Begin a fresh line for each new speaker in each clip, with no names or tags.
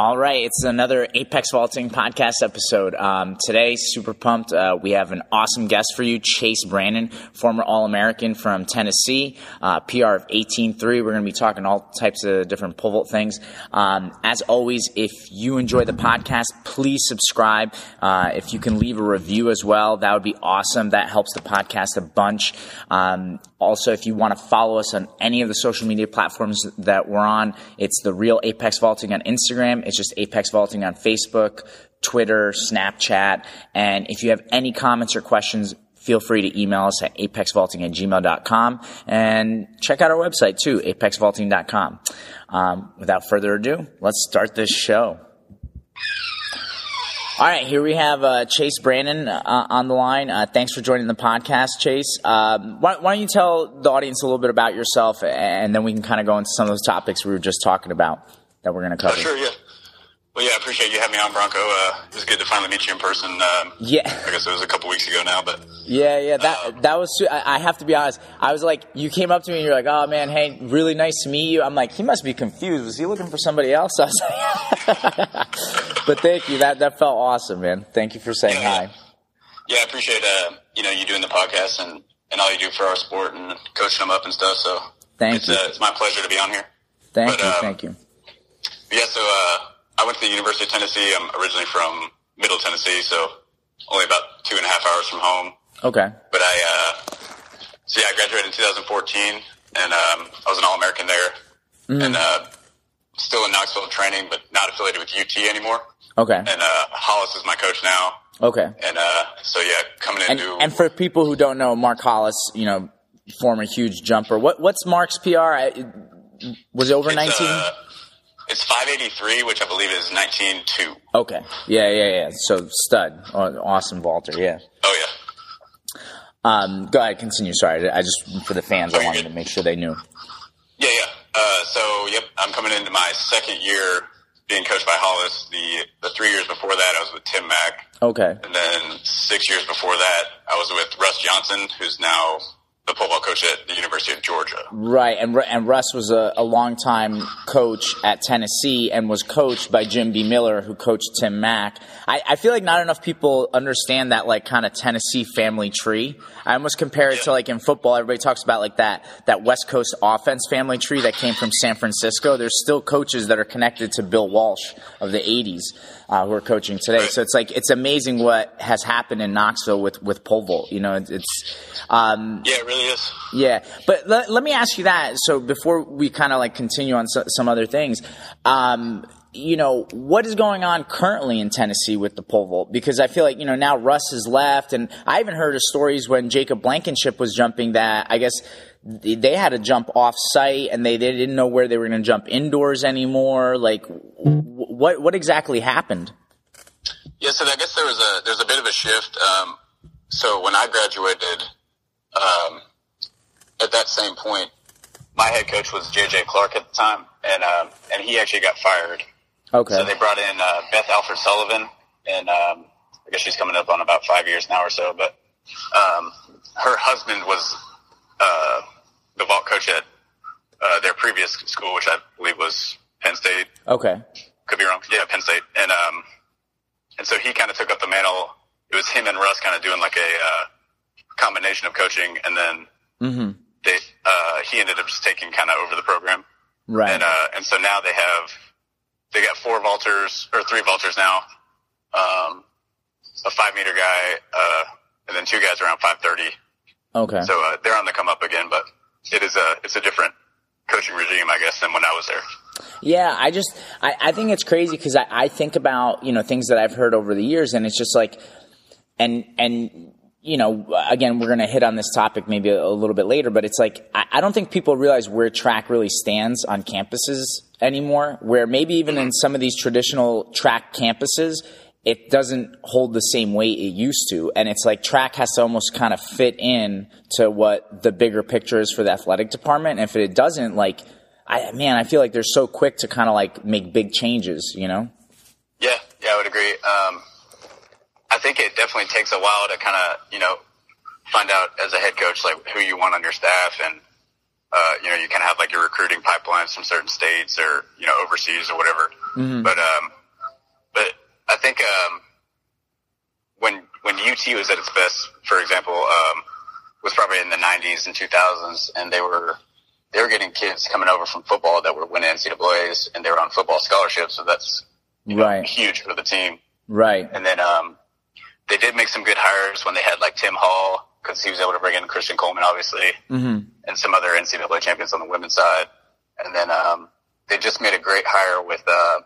All right, it's another Apex Vaulting podcast episode. Um, today, super pumped. Uh, we have an awesome guest for you, Chase Brannon, former All American from Tennessee, uh, PR of 18.3. We're going to be talking all types of different pole vault things. Um, as always, if you enjoy the podcast, please subscribe. Uh, if you can leave a review as well, that would be awesome. That helps the podcast a bunch. Um, also, if you want to follow us on any of the social media platforms that we're on, it's the real Apex Vaulting on Instagram. It's just Apex Vaulting on Facebook, Twitter, Snapchat. And if you have any comments or questions, feel free to email us at apexvaulting at gmail.com and check out our website too, apexvaulting.com. Um, without further ado, let's start this show. All right, here we have uh, Chase Brannon uh, on the line. Uh, thanks for joining the podcast, Chase. Um, why, why, don't you tell the audience a little bit about yourself, and then we can kind of go into some of those topics we were just talking about that we're going to cover.
sure, yeah. Well, yeah, I appreciate you having me on, Bronco. Uh, it was good to finally meet you in person. Um,
yeah,
I guess it was a couple weeks ago now, but
yeah, yeah, that um, that was. I, I have to be honest. I was like, you came up to me and you're like, "Oh man, hey, really nice to meet you." I'm like, he must be confused. Was he looking for somebody else? I was like, but thank you. That that felt awesome, man. Thank you for saying
yeah,
hi.
Yeah, I appreciate uh, you know you doing the podcast and and all you do for our sport and coaching them up and stuff. So
thank
it's,
you.
Uh, it's my pleasure to be on here.
Thank but, you. Um, thank you.
Yeah, so uh, I went to the University of Tennessee. I'm originally from Middle Tennessee, so only about two and a half hours from home.
Okay.
But I, uh, so yeah, I graduated in 2014, and um, I was an All-American there, mm-hmm. and uh, still in Knoxville training, but not affiliated with UT anymore.
Okay.
And uh, Hollis is my coach now.
Okay.
And uh, so yeah, coming in.
And, and for people who don't know, Mark Hollis, you know, former huge jumper. What what's Mark's PR? Was it over 19?
It's 583, which I believe is 19.2.
Okay. Yeah, yeah, yeah. So stud. Awesome vaulter, yeah.
Oh, yeah.
Um, go ahead, continue. Sorry, I just for the fans, oh, I wanted good. to make sure they knew.
Yeah, yeah. Uh, so, yep, I'm coming into my second year being coached by Hollis. The the three years before that, I was with Tim Mack.
Okay.
And then six years before that, I was with Russ Johnson, who's now the football coach at the University of Georgia.
Right, and and Russ was a, a long time coach at Tennessee and was coached by Jim Bemiller, who coached Tim Mack. I, I feel like not enough people understand that like kind of Tennessee family tree. I almost compare it yeah. to like in football, everybody talks about like that that West Coast offense family tree that came from San Francisco. There's still coaches that are connected to Bill Walsh of the '80s uh, who are coaching today. Right. So it's like it's amazing what has happened in Knoxville with with pole vault. You know, it's
um, yeah, really is.
Yeah, but let, let me ask you that. So before we kind of like continue on so, some other things. Um, you know, what is going on currently in Tennessee with the pole vault? Because I feel like, you know, now Russ has left and I even heard of stories when Jacob Blankenship was jumping that I guess they had to jump off site and they, they didn't know where they were going to jump indoors anymore. Like, what what exactly happened?
Yeah, so I guess there was a there's a bit of a shift. Um, so when I graduated, um, at that same point, my head coach was JJ Clark at the time, and um, and he actually got fired.
Okay.
So they brought in uh, Beth Alford Sullivan, and um, I guess she's coming up on about five years now or so. But um, her husband was uh, the vault coach at uh, their previous school, which I believe was Penn State.
Okay.
Could be wrong. Yeah, Penn State. And um, and so he kind of took up the mantle. It was him and Russ kind of doing like a uh, combination of coaching, and then
mm-hmm.
They uh, he ended up just taking kind of over the program.
Right.
And uh, and so now they have they got four vaulters or three vaulters now. Um, a five meter guy, uh, and then two guys around five thirty.
Okay.
So uh, they're on the come up again, but it is a it's a different coaching regime, I guess, than when I was there.
Yeah, I just I, I think it's crazy because I, I think about you know things that I've heard over the years, and it's just like, and and you know, again, we're going to hit on this topic maybe a, little bit later, but it's like I, I don't think people realize where track really stands on campuses anymore. Where maybe even in some of these traditional track campuses, it doesn't hold the same weight it used to. And it's like track has to almost kind of fit in to what the bigger picture is for the athletic department. And if it doesn't, like, I, man, I feel like they're so quick to kind of like make big changes, you know?
Yeah, yeah, I would agree. Um, I think it definitely takes a while to kind of, you know, find out as a head coach, like who you want on your staff and, uh, you know, you kind of have like your recruiting pipelines from certain states or, you know, overseas or whatever.
Mhm.
But, um, but I think, um, when, when UT was at its best, for example, um, was probably in the nineties and two thousands and they were, they were getting kids coming over from football that were winning NCAAs and they were on football scholarships. So that's you know,
Right.
huge for the team.
Right.
And then, um, they did make some good hires when they had like Tim Hall because he was able to bring in Christian Coleman, obviously
hmm
and some other NCAA champions on the women's side. And then um, they just made a great hire with uh,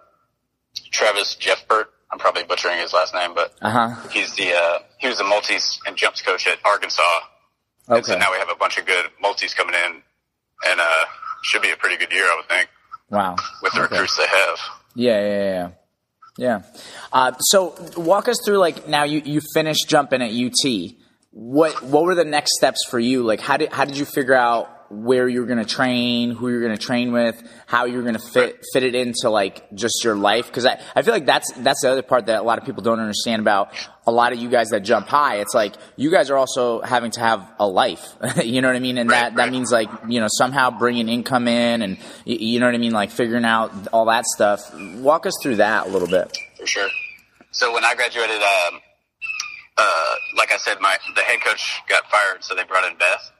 Travis Geopfert. I'm probably butchering his last name, but
Uh huh.
he's the uh, he was a multis and jumps coach at Arkansas. And so now we have a bunch of good multis coming in, and uh, should be a pretty good year, I would think,
Wow.
with the
Okay.
recruits they have.
Yeah, yeah, yeah, yeah. Uh, so walk us through like now you you finished jumping at UT. What what were the next steps for you? Like how did how did you figure out where you're going to train, who you're going to train with, how you're going to fit fit it into like just your life? Because I, I feel like that's that's the other part that a lot of people don't understand about a lot of you guys that jump high. It's like you guys are also having to have a life. you know what I mean? And that that means like you know somehow bringing income in and y- you know what I mean, like figuring out all that stuff. Walk us through that a little bit.
for sure. So when I graduated, um, uh, like I said, my the head coach got fired, so they brought in Beth.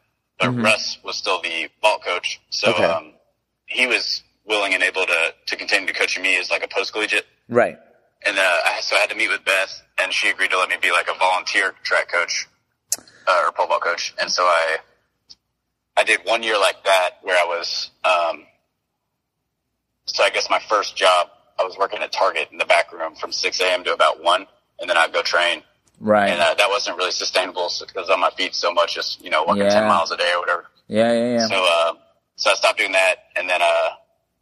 But Russ was still the vault coach, so
Okay.
um, he was willing and able to to continue to coach me as like a post collegiate.
Right.
And uh, so I had to meet with Beth, and she agreed to let me be like a volunteer track coach uh, or pole vault coach. And so I I did one year like that where I was. Um, so I guess my first job, I was working at Target in the back room from 6 a.m. to about one, and then I'd go train.
Right.
And uh, that wasn't really sustainable because on my feet so much, just you know, walking
Yeah.
10 miles a day or whatever.
yeah, yeah, yeah.
So, uh, so I stopped doing that and then, uh,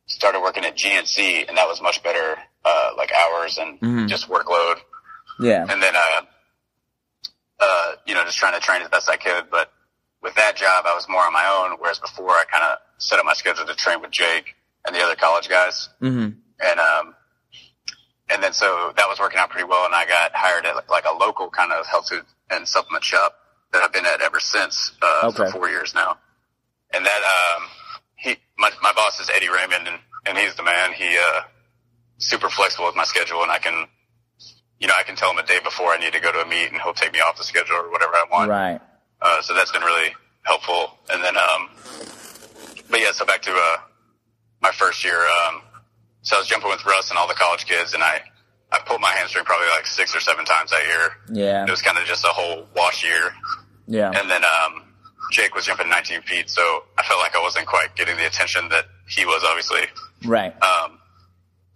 started working at GNC and that was much better, uh, like hours and
Mhm.
just workload.
yeah.
And then, uh, uh, you know, just trying to train as best I could. But with that job, I was more on my own. Whereas before I kind of set up my schedule to train with Jake and the other college guys.
Mm-hmm.
And, um, and then so that was working out pretty well and I got hired at like a local kind of health food and supplement shop that I've been at ever since, uh,
Okay.
for four years now. And that, um, he, my, my boss is Eddie Raymond and, and he's the man. He, uh, super flexible with my schedule and I can, you know, I can tell him a day before I need to go to a meet and he'll take me off the schedule or whatever I want.
Right.
Uh, so that's been really helpful. And then, um, but yeah, so back to, uh, my first year, um, so I was jumping with Russ and all the college kids and I, I pulled my hamstring probably like six or seven times that year.
Yeah.
It was kind of just a whole wash year.
Yeah.
And then, um, Jake was jumping 19 feet. So I felt like I wasn't quite getting the attention that he was obviously.
Right.
Um,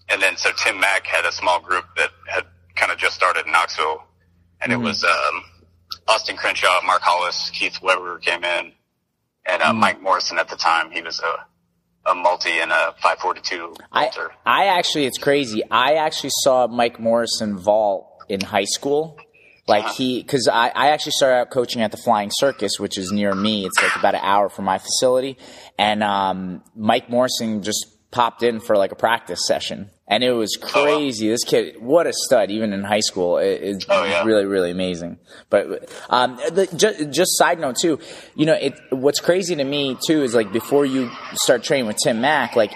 and then so Tim Mack had a small group that had kind of just started in Knoxville, and
Mm-hmm.
it was um, Austin Crenshaw, Mark Hollis, Keith Weber came in, and
Mm-hmm.
uh, Mike Morrison at the time. He was a a multi and a 542
I,
vaulter.
I actually, it's crazy. I actually saw Mike Morrison vault in high school. Like he, cause I, I actually started out coaching at the Flying Circus, which is near me. It's like about an hour from my facility. And, um, Mike Morrison just popped in for like a practice session. And it was
wow.
crazy. This kid, what a stud, even in high school. It, it's
Oh, yeah.
really, really amazing. But, um, the, just, just side note too, you know, it, what's crazy to me too is like before you start training with Tim Mack, like,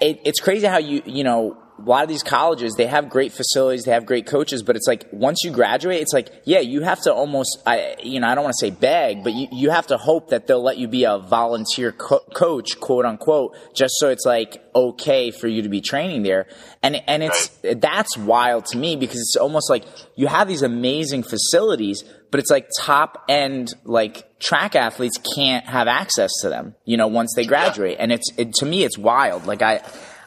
it, it's crazy how you you know a lot of these colleges they have great facilities they have great coaches but it's like once you graduate it's like yeah you have to almost I you know I don't want to say beg but you, you have to hope that they'll let you be a volunteer co- coach quote unquote just so it's like okay for you to be training there. And and it's that's wild to me because it's almost like you have these amazing facilities but it's like top end like track athletes can't have access to them you know once they graduate. And it's it, to me it's wild. Like i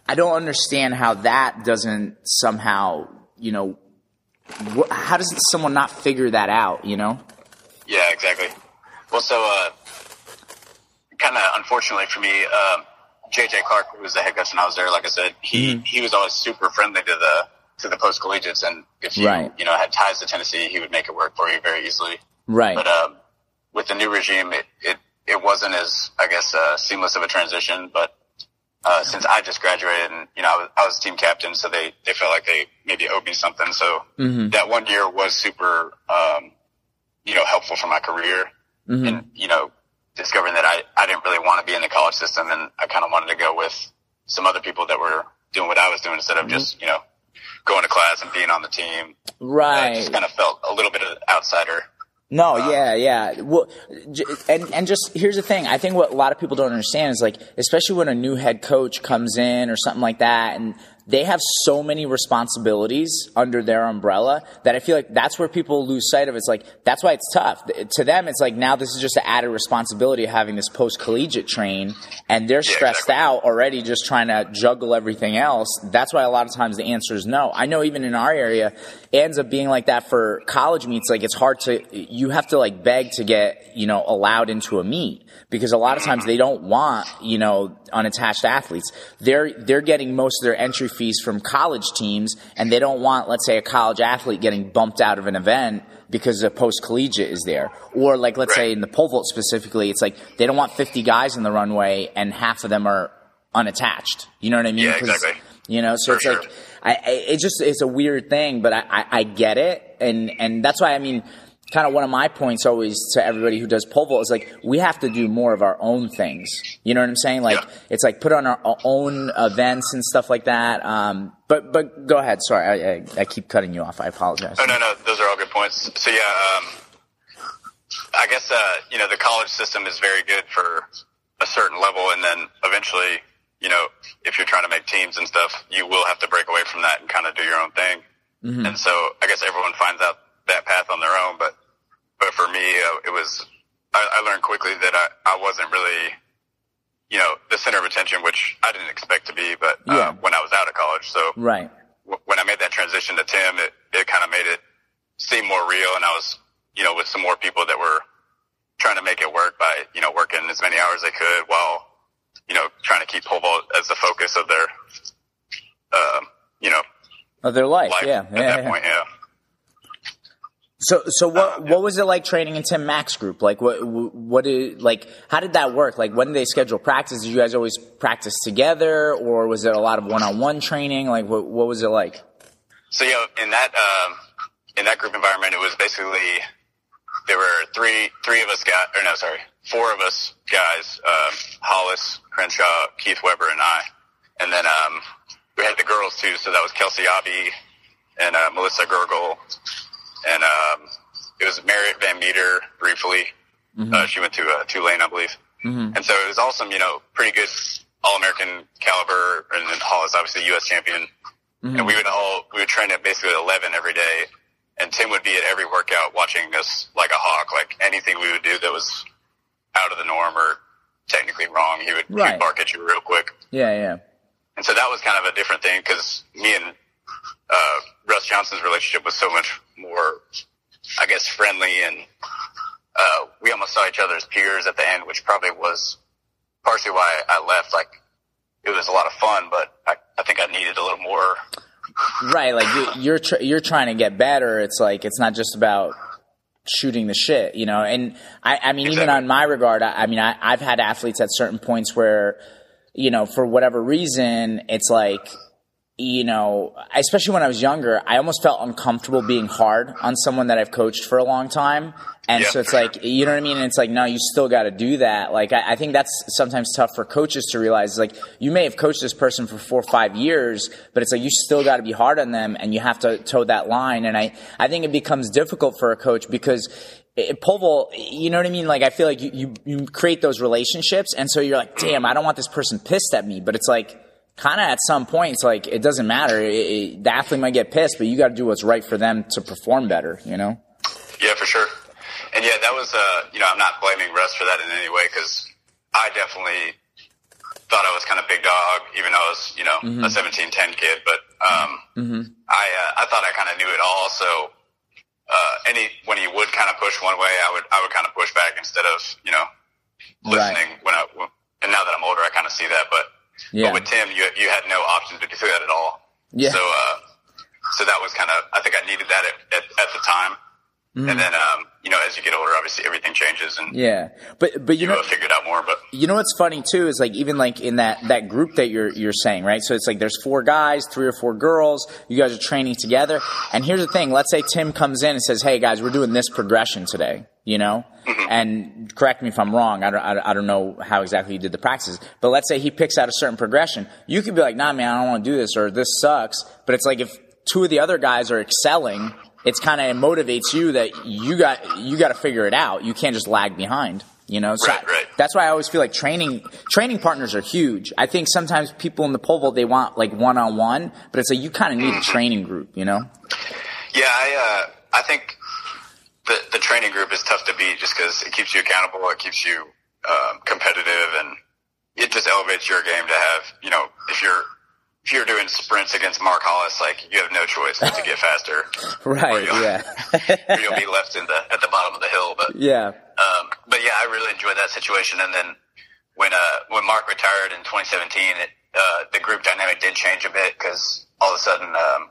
i don't understand how that doesn't somehow you know wh- how does someone not figure that out you know
Yeah, exactly. Well, so uh, kind of unfortunately for me, um, JJ Clark, who was the head coach when I was there, like I said, he
Mm-hmm.
he was always super friendly to the to the post collegiates, and if you
Right.
you know had ties to Tennessee, he would make it work for you very easily.
right
But um, with the new regime, it, it it wasn't as I guess uh, seamless of a transition. But uh, since I just graduated, and you know I was, I was team captain, so they they felt like they maybe owed me something. So
Mm-hmm.
that one year was super um, you know helpful for my career,
Mm-hmm.
and you know discovering that I, I didn't really want to be in the college system and I kind of wanted to go with some other people that were doing what I was doing instead of mm-hmm. just, you know, going to class and being on the team.
Right.
I just kind of felt a little bit of an outsider.
No, um, yeah, yeah. Well, and and just here's the thing. I think what a lot of people don't understand is like, especially when a new head coach comes in or something like that, and they have so many responsibilities under their umbrella that I feel like that's where people lose sight of. It's like that's why it's tough to them. It's like now this is just an added responsibility of having this post collegiate train, and they're stressed out already just trying to juggle everything else. That's why a lot of times the answer is no. I know even in our area, it ends up being like that for college meets. Like it's hard to you have to like beg to get you know allowed into a meet because a lot of times they don't want you know unattached athletes. They're they're getting most of their entry fees from college teams, and they don't want, let's say, a college athlete getting bumped out of an event because a post collegiate is there. Or like, let's right. say in the pole vault specifically, it's like they don't want 50 guys in the runway and half of them are unattached. You know what I mean?
Yeah, exactly.
You know, so For it's sure. like, I, I, it just, it's a weird thing, but I, I, I get it. And, and that's why, I mean, kind of one of my points always to everybody who does pole vault is like we have to do more of our own things. You know what I'm saying? Like yeah. it's like put on our own events and stuff like that. Um, but but go ahead. Sorry, I, I, I, keep cutting you off. I apologize.
Oh no no, those are all good points. So yeah, um, I guess uh, you know the college system is very good for a certain level, and then eventually, you know, if you're trying to make teams and stuff, you will have to break away from that and kind of do your own thing. Mm-hmm. And so I guess everyone finds out that path on their own. But, but for me, uh, it was, I, I learned quickly that I, I wasn't really, you know, the center of attention, which I didn't expect to be, but, uh, yeah. when I was out of college. So
right.
W- when I made that transition to Tim, it, it kind of made it seem more real. And I was, you know, with some more people that were trying to make it work by, you know, working as many hours as they could while, you know, trying to keep pole vault as the focus of their, uh, you know,
of their life.
life
yeah.
At yeah, that yeah. point, yeah.
So, so what, what was it like training in Tim Mack's group? Like, what, what did, like, how did that work? Like, when did they schedule practice? Did you guys always practice together, or was it a lot of one-on-one training? Like, what, what was it like?
So, yeah, in that, um, in that group environment, it was basically, there were three, three of us got, or no, sorry, four of us guys, um, Hollis, Crenshaw, Keith Weber, and I. And then, um, we had the girls too, so that was Kelsie Ahbe and, uh, Melissa Gergel and um, it was Marriott Van Meter briefly. Mm-hmm. Uh, she went to uh, Tulane, I believe. Mm-hmm. And so it was awesome, you know, pretty good All American caliber, and then Hollis obviously U.S. champion. Mm-hmm. And we would all we would train at basically eleven every day, and Tim would be at every workout watching us like a hawk. Like anything we would do that was out of the norm or technically wrong, he would, right. he would bark at you real quick.
Yeah, yeah.
And so that was kind of a different thing because me and uh, Russ Johnson's relationship was so much more, I guess, friendly and, uh, we almost saw each other as peers at the end, which probably was partially why I left. Like, it was a lot of fun, but I, I think I needed a little more.
Right. Like you're, tr- you're trying to get better. It's like, it's not just about shooting the shit, you know? And I, I mean, exactly. even on my regard, I, I mean, I, I've had athletes at certain points where, you know, for whatever reason, it's like, you know, especially when I was younger, I almost felt uncomfortable being hard on someone that I've coached for a long time. And yeah, so it's like, you know what I mean? And it's like, no, you still got to do that. Like, I, I, think that's sometimes tough for coaches to realize. Like, you may have coached this person for four or five years, but it's like you still got to be hard on them and you have to toe that line. And I, I think it becomes difficult for a coach because eh, it, pole vault, you know what I mean? Like, I feel like you, you, you create those relationships. And so you're like, damn, I don't want this person pissed at me. But it's like, kind of at some points, like it doesn't matter. It, it, the athlete might get pissed, but you got to do what's right for them to perform better. You know?
Yeah, for sure. And yeah, that was uh, you know, I'm not blaming Russ for that in any way because I definitely thought I was kind of big dog, even though I was you know mm-hmm. a 17, 10 kid. But um, mm-hmm. I uh, I thought I kind of knew it all. So uh, any when he would kind of push one way, I would I would kind of push back instead of you know listening right. when I. And now that I'm older, I kind of see that, but yeah. But with Tim, you you had no option to do that at all. Yeah. So uh, so that was kind of I think I needed that at, at, at the time. Mm-hmm. And then, um, you know, as you get older, obviously everything changes and
yeah, but but you,
you
know,
figure it out more. But
you know what's funny too is like even like in that that group that you're you're saying right. So it's like there's four guys, three or four girls. You guys are training together. And here's the thing: let's say Tim comes in and says, "Hey guys, we're doing this progression today." You know,
Mm-hmm.
And correct me if I'm wrong. I don't, I, don't know how exactly he did the practices, but let's say he picks out a certain progression. You could be like, "Nah, man, I don't want to do this," or "This sucks." But it's like if two of the other guys are excelling it's kind of motivates you that you got you got to figure it out. You can't just lag behind. You know, so
Right, right.
that's why I always feel like training training partners are huge. I think sometimes people in the pole vault they want like one on one, but it's like you kind of need a training group. You know,
yeah, I uh, I think the the training group is tough to beat just because it keeps you accountable, it keeps you um, competitive, and it just elevates your game to have you know if you're if you're doing sprints against Mark Hollis, like you have no choice but to get faster.
right?
you'll-
Yeah,
or you'll be left in the at the bottom of the hill. But
yeah,
um, but yeah, I really enjoyed that situation. And then when uh, when Mark retired in 2017, it, uh, the group dynamic did change a bit because all of a sudden, um,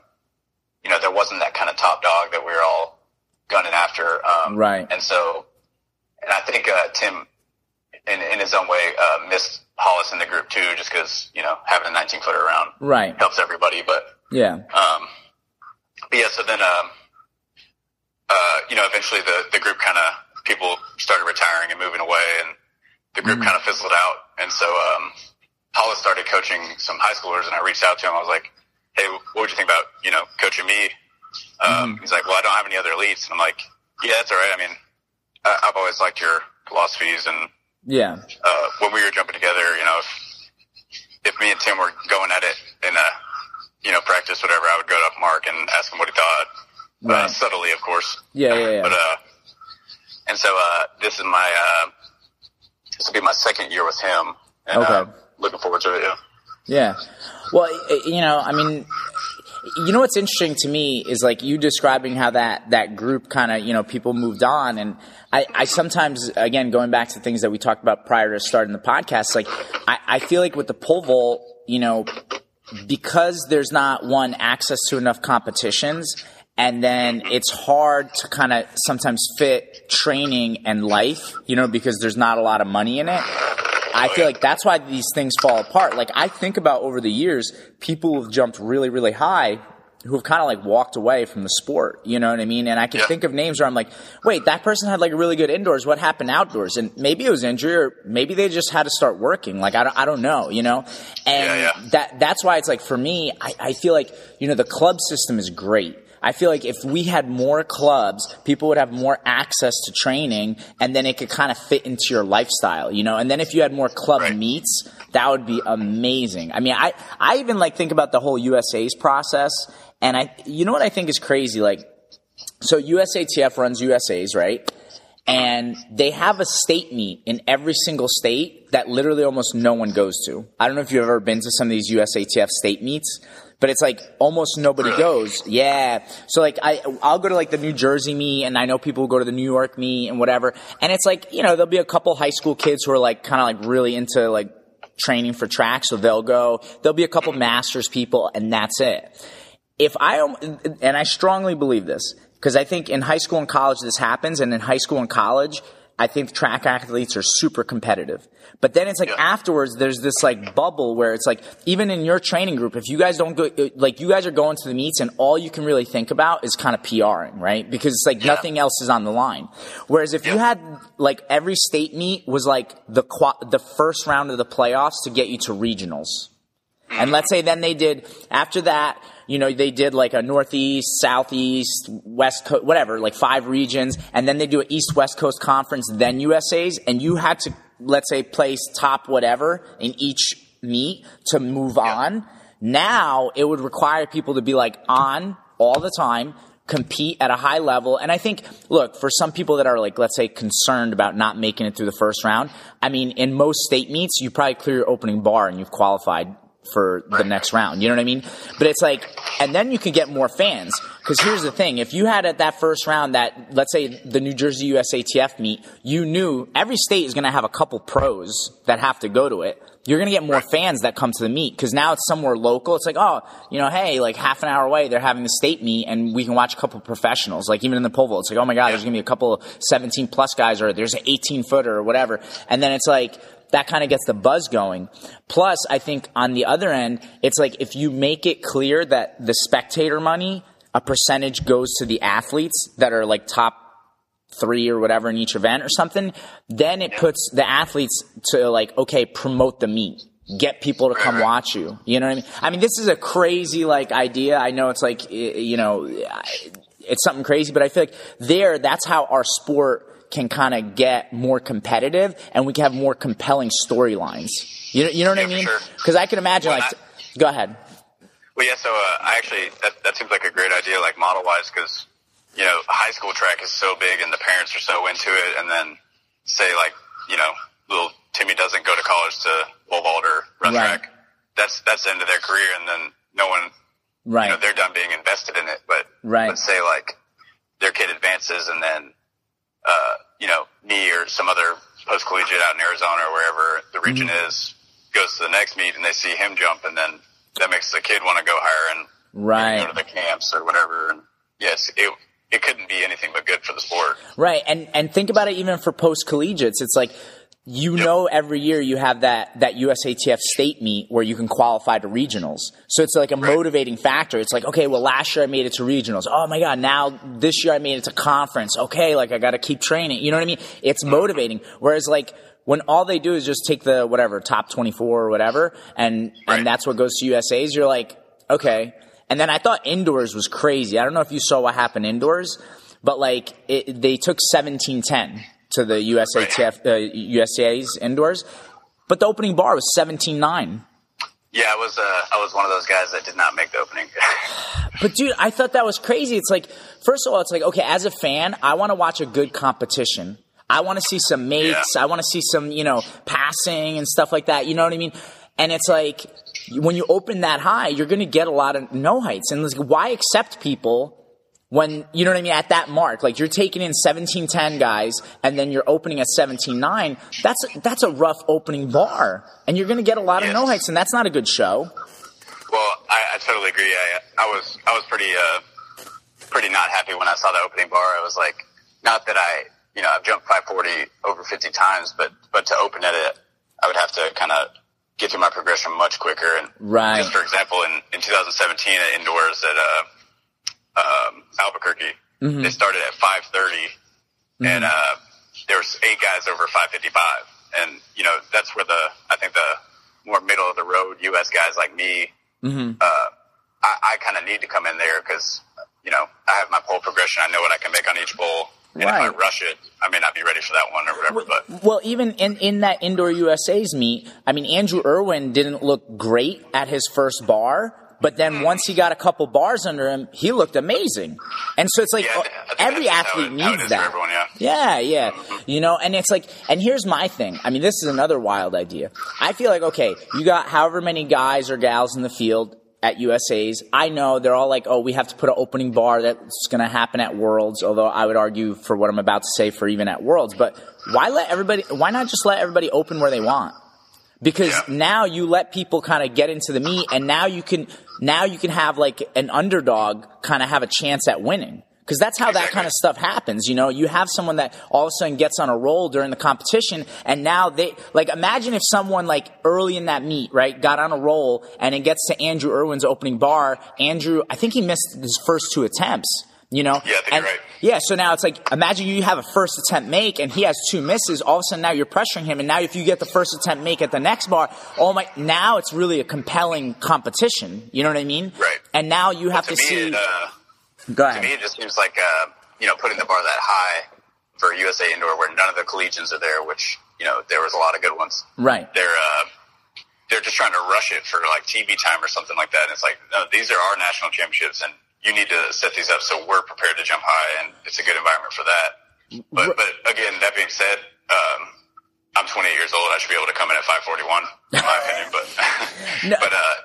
you know, there wasn't that kind of top dog that we were all gunning after. Um,
Right.
And so, and I think uh, Tim, in in his own way, uh, missed Hollis in the group too, just because you know having a 19 footer around
right,
helps everybody. But
yeah,
um, but yeah, so then, um, uh, you know, eventually the, the group kind of, people started retiring and moving away and the group kind of fizzled out. And so, um, Hollis started coaching some high schoolers and I reached out to him. I was like, Hey, what would you think about, you know, coaching me? Um, he's like, well, I don't have any other leads. And I'm like, yeah, that's all right. I mean, I, I've always liked your philosophies and,
yeah,
uh, when we were jumping together, you know, if, if me and Tim were going at it in a, you know, practice, whatever, I would go up to Mark and ask him what he thought. Uh, subtly, of course.
yeah, yeah, yeah.
But, uh, and so, uh, this is my, uh, this will be my second year with him. And,
Okay.
uh, looking forward to it, yeah.
Yeah. Well, you know, I mean, you know what's interesting to me is like you describing how that that group kind of you know people moved on, and I, I sometimes again going back to things that we talked about prior to starting the podcast, like I, I feel like with the pole vault, you know, because there's not one access to enough competitions and then it's hard to kind of sometimes fit training and life you know because there's not a lot of money in it i feel like that's why these things fall apart. Like i think about over the years people who've jumped really really high who have kind of like walked away from the sport you know what i mean? And i can
Yeah.
think of names where i'm like wait that person had like a really good indoors. What happened outdoors? And maybe it was injury or maybe they just had to start working. Like i don't, I don't know you know? And
Yeah, yeah.
that that's why it's like for me I, I feel like you know the club system is great I feel like if we had more clubs, people would have more access to training and then it could kind of fit into your lifestyle, you know? And then if you had more club
Right.
meets, that would be amazing. I mean, I, I even like think about the whole USA's process and I, you know what I think is crazy? Like, so USATF runs USA's, right? And they have a state meet in every single state that literally almost no one goes to. I don't know if you've ever been to some of these USATF state meets, but it's like almost nobody
Really?
goes. Yeah. So like I, I'll go to like the New Jersey meet and I know people who go to the New York meet and whatever. And it's like, you know, there'll be a couple high school kids who are like kind of like really into like training for track. So they'll go, there'll be a couple masters people and that's it if I and I strongly believe this because I think in high school and college this happens, and in high school and college, I think track athletes are super competitive. But then it's like
Yeah.
afterwards, there's this like bubble where it's like even in your training group, if you guys don't go, like you guys are going to the meets, and all you can really think about is kind of PRing, right? Because it's like nothing else is on the line. Whereas if you had like every state meet was like the qua- the first round of the playoffs to get you to regionals. And let's say then they did after that, you know, they did like a northeast, southeast, west coast, whatever, like five regions, and then they do an east west coast conference, then USA's, and you had to let's say place top whatever in each meet to move on. Now it would require people to be like on all the time, compete at a high level. And I think, look, for some people that are like, let's say concerned about not making it through the first round, I mean, in most state meets, you probably clear your opening bar and you've qualified for the next round. You know what I mean? But it's like, and then you can get more fans. Because here's the thing: if you had at that first round that, let's say, the New Jersey USATF meet, you knew every state is going to have a couple pros that have to go to it. You're going to get more fans that come to the meet because now it's somewhere local. It's like, oh, you know, hey, like half an hour away, they're having the state meet, and we can watch a couple professionals. Like even in the pole vault, it's like, oh my god, there's going to be a couple 17 plus guys, or there's an 18 footer or whatever, and then it's like that kind of gets the buzz going. Plus, I think on the other end, it's like if you make it clear that the spectator money, a percentage goes to the athletes that are like top three or whatever in each event or something, then it puts the athletes to like, okay, promote the meet. Get people to come watch you. You know what I mean? I mean, this is a crazy like idea. I know it's like, you know, it's something crazy, but I feel like there, that's how our sport can kind of get more competitive and we can have more compelling storylines. You know, you know what
Yeah,
I mean?
for sure.
Because I can imagine,
Well,
like,
I-
go ahead.
Well, yeah. So uh, I actually that that seems like a great idea, like model wise, because you know high school track is so big and the parents are so into it, and then say like you know little Timmy doesn't go to college to pole vault or run
Right.
track. That's that's the end of their career, and then no one
Right.
you know they're done being invested in it. But
Right.
let's say like their kid advances, and then uh, you know me or some other post collegiate out in Arizona or wherever the region
Mm-hmm.
is goes to the next meet, and they see him jump, and then that makes the kid want to go higher and
right.
go to the camps or whatever. And yes, it it couldn't be anything but good for the sport.
Right. And and think about it even for post collegiates. It's like you know every year you have that that USATF state meet where you can qualify to regionals. So it's like a motivating factor. It's like, okay, well last year I made it to regionals. Oh my god, now this year I made it to conference. Okay, like I got to keep training. You know what I mean? It's mm-hmm. motivating. Whereas like when all they do is just take the whatever top 24 or whatever and
Right.
and that's what goes to USA's, you're like, okay. And then I thought indoors was crazy. I don't know if you saw what happened indoors, but like it, they took 1710 to the USATF, uh, USA's indoors, but the opening bar was 17.9.
Yeah, I was uh, I was one of those guys that did not make the opening.
But dude, I thought that was crazy. It's like, first of all, it's like, okay, as a fan, I want to watch a good competition. I want to see some mates.
Yeah.
I want to see some, you know, passing and stuff like that. You know what I mean? And it's like, when you open that high, you're going to get a lot of no heights. And like, why accept people when, you know what I mean, at that mark? Like, you're taking in 1710 guys, and then you're opening at 17.9. That's, that's a rough opening bar. And you're going to get a lot of no heights, and that's not a good show.
well, I, I totally agree. I I was I was pretty uh pretty not happy when I saw the opening bar. I was like, not that I you know I've jumped 540 over 50 times, but but to open at it, I would have to kind of get through my progression much quicker. And
Right.
just for example, in in 2017 at indoors at uh um, Albuquerque, they started at 530, and uh, there was eight guys over 555, and you know that's where the I think the more middle of the road U.S. guys like me, uh, I, I kind of need to come in there because you know I have my pole progression. I know what I can make on each pole. and if I rush it, I may not be ready for that one or whatever. But
Well, even in, in that indoor USA's meet, I mean, Andrew Irwin didn't look great at his first bar, but then once he got a couple bars under him, he looked amazing. And so it's like
Yeah, think uh,
every
that's just how
athlete
it-
needs that.
everyone, yeah.
Yeah, yeah. Mm-hmm. You know, and it's like, and here's my thing. I mean, this is another wild idea. I feel like, okay, you got however many guys or gals in the field at USA's. I know they're all like, oh, we have to put an opening bar that's going to happen at Worlds, although I would argue for what I'm about to say for even at Worlds. But why let everybody, why not just let everybody open where they want? because
Yeah.
now you let people kind of get into the meat and now you can now you can have like an underdog kind of have a chance at winning. Because that's how that kind of stuff happens you know? You have someone that all of a sudden gets on a roll during the competition and now they like imagine if someone like early in that meet right got on a roll and it gets to andrew irwin's opening bar. Andrew i think he missed his first two attempts you know
Yeah, I think
and,
you're right.
yeah, so now it's like imagine you have a first attempt make and he has two misses. All of a sudden now you're pressuring him, and now if you get the first attempt make at the next bar, oh my! Now it's really a compelling competition. You know what I mean?
Right.
And now you have
to
to,
me,
see.
it, uh,
Go
to me, it just seems like uh, you know putting the bar that high for USA Indoor, where none of the collegians are there. Which you know there was a lot of good ones.
Right.
They're uh, they're just trying to rush it for like TV time or something like that. And it's like no, these are our national championships, and you need to set these up so we're prepared to jump high, and it's a good environment for that. But but again, that being said. Um, I'm 28 years old. I should be able to come in at 541, in my opinion. But No, but uh,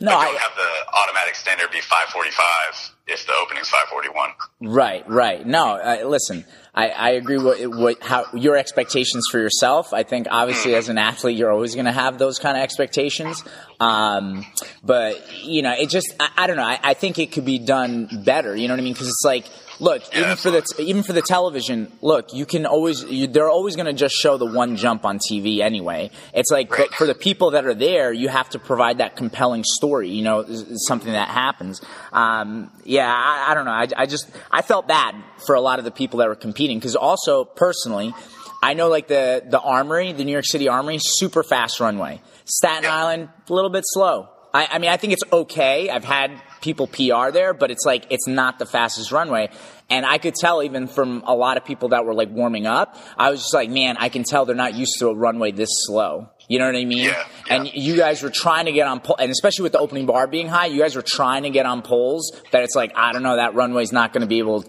no,
I don't have the automatic standard be 545 if the opening's 541.
Right, right. No, uh, listen, I, I agree with what how your expectations for yourself. I think obviously as an athlete, you're always going to have those kind of expectations. Um, but you know, it just I, I don't know. I, I think it could be done better. You know what I mean? Because it's like look, yeah, even for the even for the television, look, you can always you, they're always going to just show the one jump on TV anyway. It's like right. for the people that are there, you have to provide that compelling story. You know, something that happens. Um, yeah, I, I, don't know. I, I just I felt bad for a lot of the people that were competing because also personally. I know like the, the Armory, the New York City Armory, super fast runway. Staten Island, a little bit slow. I, I mean, I think it's okay. I've had people PR there, but it's like it's not the fastest runway. And I could tell even from a lot of people that were like warming up, I was just like, man, I can tell they're not used to a runway this slow. You know what I mean?
Yeah, yeah.
And you guys were trying to get on, pole, and especially with the opening bar being high, you guys were trying to get on poles that it's like, I don't know, that runway's not going to be able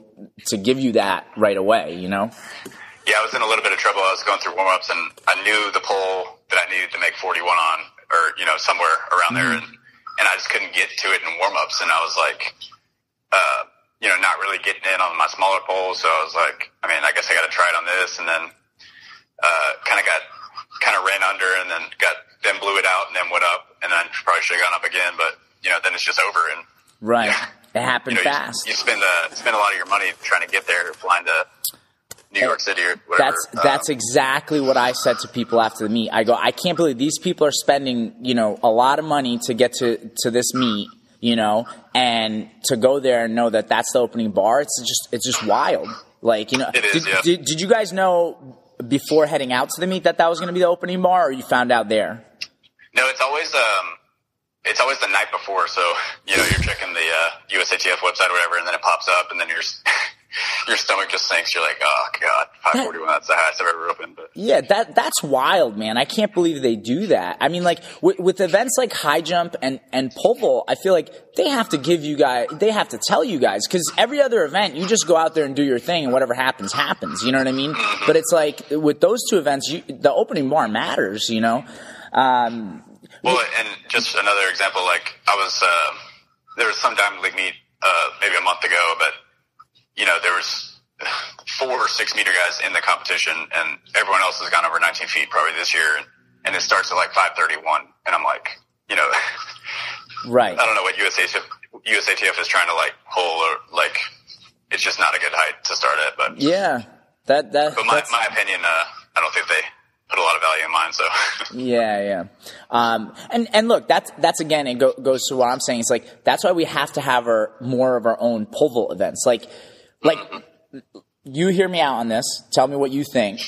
to give you that right away, you know?
Yeah, I was in a little bit of trouble. I was going through warm ups and I knew the pole that I needed to make 41 on, or, you know, somewhere around mm-hmm. there. And and I just couldn't get to it in warm ups. And I was like, uh, you know, not really getting in on my smaller poles. So I was like, I mean, I guess I got to try it on this. And then, uh, kind of got, kind of ran under and then got, then blew it out and then went up and then probably should have gone up again. But, you know, then it's just over. And,
right. it happened
you know,
fast.
You, you spend, uh, spend a lot of your money trying to get there, flying to, New York City or whatever.
That's that's um, exactly what I said to people after the meet. I go, I can't believe these people are spending, you know, a lot of money to get to to this meet, you know, and to go there and know that that's the opening bar. It's just it's just wild. Like, you know,
did,
yeah. did, did you guys know before heading out to the meet that that was going to be the opening bar, or you found out there?
No, it's always um, it's always the night before. So you know, you're checking the uh, USATF website or whatever, and then it pops up, and then you're your stomach just sinks. You're like, oh god, 541. That, that's the highest I've ever opened. But.
Yeah, that that's wild, man. I can't believe they do that. I mean, like with, with events like high jump and and pole vault, I feel like they have to give you guys, they have to tell you guys because every other event, you just go out there and do your thing, and whatever happens, happens. You know what I mean? Mm-hmm. But it's like with those two events, you, the opening bar matters. You know. Um,
well, and just another example, like I was, uh, there was some Diamond League meet uh, maybe a month ago, but you know, there was four or six meter guys in the competition and everyone else has gone over 19 feet probably this year. And, and it starts at like 531. And I'm like, you know,
right.
I don't know what USATF, USATF is trying to like pull or like, it's just not a good height to start at, but
yeah, that, that,
but my, my opinion, uh, I don't think they, put a lot of value in mine. So
yeah, yeah. Um, and and look, that's that's again, it go, goes to what I'm saying. It's like that's why we have to have our more of our own pole vault events. Like like you hear me out on this. Tell me what you think.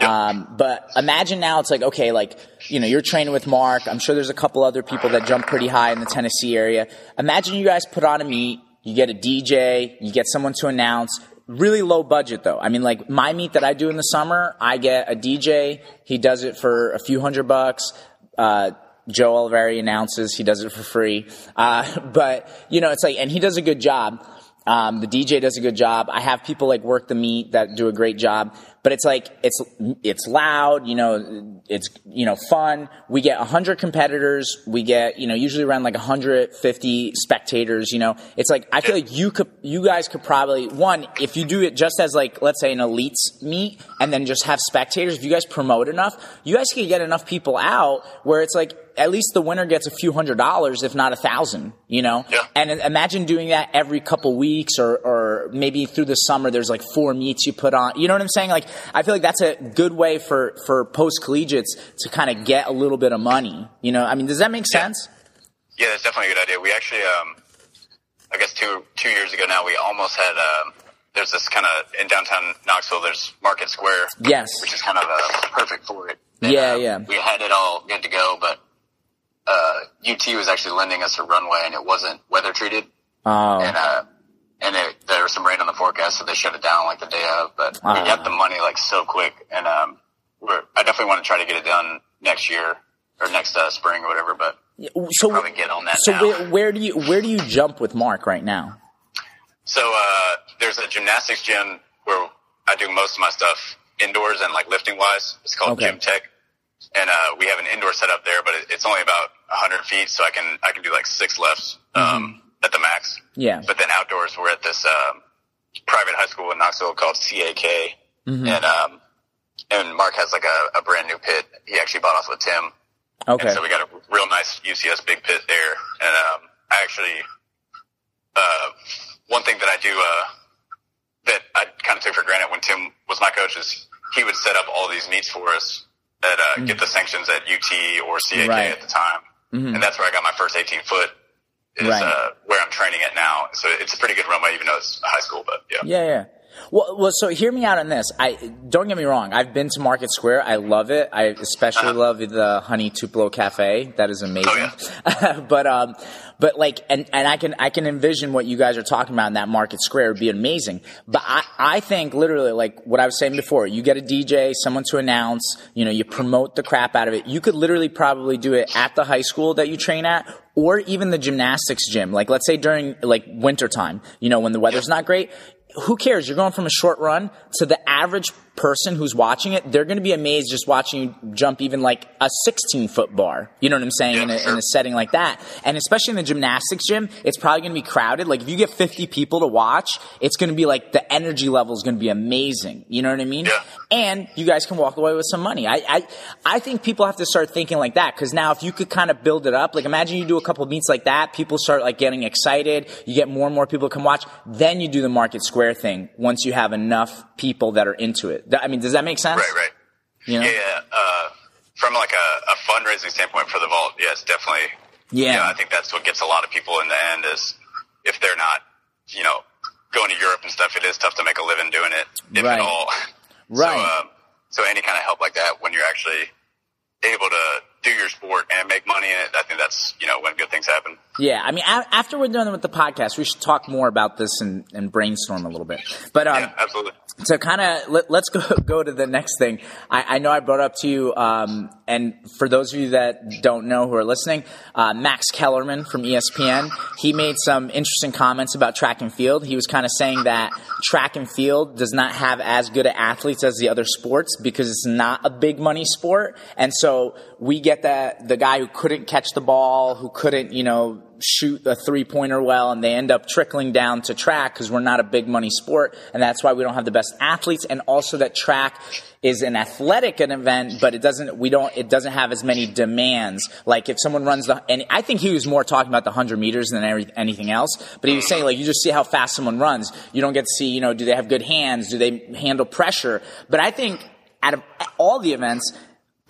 Um, but imagine now it's like, okay, like, you know, you're training with Mark. I'm sure there's a couple other people that jump pretty high in the Tennessee area. Imagine you guys put on a meet. You get a DJ. You get someone to announce. Really low budget though. I mean, like my meet that I do in the summer, I get a DJ. He does it for a few hundred bucks. Uh, Joe Oliveri announces he does it for free. Uh, but, you know, it's like, and he does a good job. Um, the DJ does a good job. I have people like work the meet that do a great job, but it's like, it's, it's loud, you know, it's, you know, fun. We get 100 competitors. We get, you know, usually around like 150 spectators, you know. It's like, I feel like you could, you guys could probably, one, if you do it just as like, let's say an elites meet and then just have spectators, if you guys promote enough, you guys can get enough people out where it's like, at least the winner gets a few hundred dollars, if not a thousand, you know?
Yeah.
And imagine doing that every couple weeks or, or maybe through the summer, there's like four meets you put on. You know what I'm saying? Like, I feel like that's a good way for, for post collegiates to kind of get a little bit of money. You know, I mean, does that make sense?
Yeah, that's definitely a good idea. We actually, um, I guess two, two years ago now, we almost had, um, there's this kind of in downtown Knoxville, there's Market Square.
Yes.
Which is kind of uh, perfect for it.
And, yeah, uh, yeah.
We had it all good to go, but uh, UT was actually lending us a runway and it wasn't weather treated.
Oh.
And, uh, and it, there was some rain on the forecast, so they shut it down like the day of. But we got ah. the money like so quick, and um, we're I definitely want to try to get it done next year or next uh, spring or whatever. But
so
probably get on that.
So where, where, do you where do you jump with Mark right now?
So uh, there's a gymnastics gym where I do most of my stuff indoors and like lifting wise. It's called
okay.
Gym Tech. And uh, we have an indoor setup there, but it, it's only about 100 feet, so I can I can do like six lefts um, mm-hmm. at the max.
Yeah.
But then outdoors, we're at this um, private high school in Knoxville called CAK, mm-hmm. and um, and Mark has like a, a brand new pit. He actually bought off with Tim.
Okay.
And so we got a real nice UCS big pit there, and um, I actually uh, one thing that I do uh, that I kind of took for granted when Tim was my coach is he would set up all these meets for us that uh, mm-hmm. get the sanctions at UT or CAK right. at the time, mm-hmm. and that's where I got my first 18 foot. Is right. uh, where I'm training at now, so it's a pretty good runway, even though it's high school. But yeah,
yeah, yeah. Well, well, so hear me out on this. I don't get me wrong. I've been to Market Square. I love it. I especially uh-huh. love the Honey Tupelo Cafe. That is amazing. Oh, yeah. but um, but like, and and I can I can envision what you guys are talking about in that Market Square would be amazing. But I I think literally like what I was saying before. You get a DJ, someone to announce. You know, you promote the crap out of it. You could literally probably do it at the high school that you train at, or even the gymnastics gym. Like let's say during like wintertime, you know, when the weather's not great, who cares? You're going from a short run to the average person who's watching it. They're going to be amazed just watching you jump even like a 16 foot bar. You know what I'm saying? Yeah, in, a, sure. in, a, setting like that. And especially in the gymnastics gym, it's probably going to be crowded. Like if you get 50 people to watch, it's going to be like the energy level is going to be amazing. You know what I mean?
Yeah.
And you guys can walk away with some money. I, I, I think people have to start thinking like that because now if you could kind of build it up, like imagine you do a couple meets like that, people start like getting excited, you get more and more people to come watch, then you do the market square thing once you have enough people that are into it. I mean, does that make sense?
Right, right.
You know?
Yeah. Uh, from like a, a, fundraising standpoint for the vault, yes, definitely.
Yeah.
You know, I think that's what gets a lot of people in the end is if they're not, you know, going to Europe and stuff, it is tough to make a living doing it, if
right.
at all.
Right.
So, um, so any kind of help like that when you're actually able to do your sport and make money in it, I think that's, you know, when good things happen.
Yeah. I mean, a- after we're done with the podcast, we should talk more about this and, and brainstorm a little bit. But, um,
yeah, absolutely
so kind of let, us go go to the next thing. I, I, know I brought up to you, um, and for those of you that don't know who are listening, uh, Max Kellerman from ESPN, he made some interesting comments about track and field. He was kind of saying that track and field does not have as good athletes as the other sports because it's not a big money sport, and so we get that the guy who couldn't catch the ball, who couldn't, you know shoot a three pointer well and they end up trickling down to track because we're not a big money sport and that's why we don't have the best athletes and also that track is an athletic an event but it doesn't we don't it doesn't have as many demands like if someone runs the and i think he was more talking about the 100 meters than every, anything else but he was saying like you just see how fast someone runs you don't get to see you know do they have good hands do they handle pressure but i think out of all the events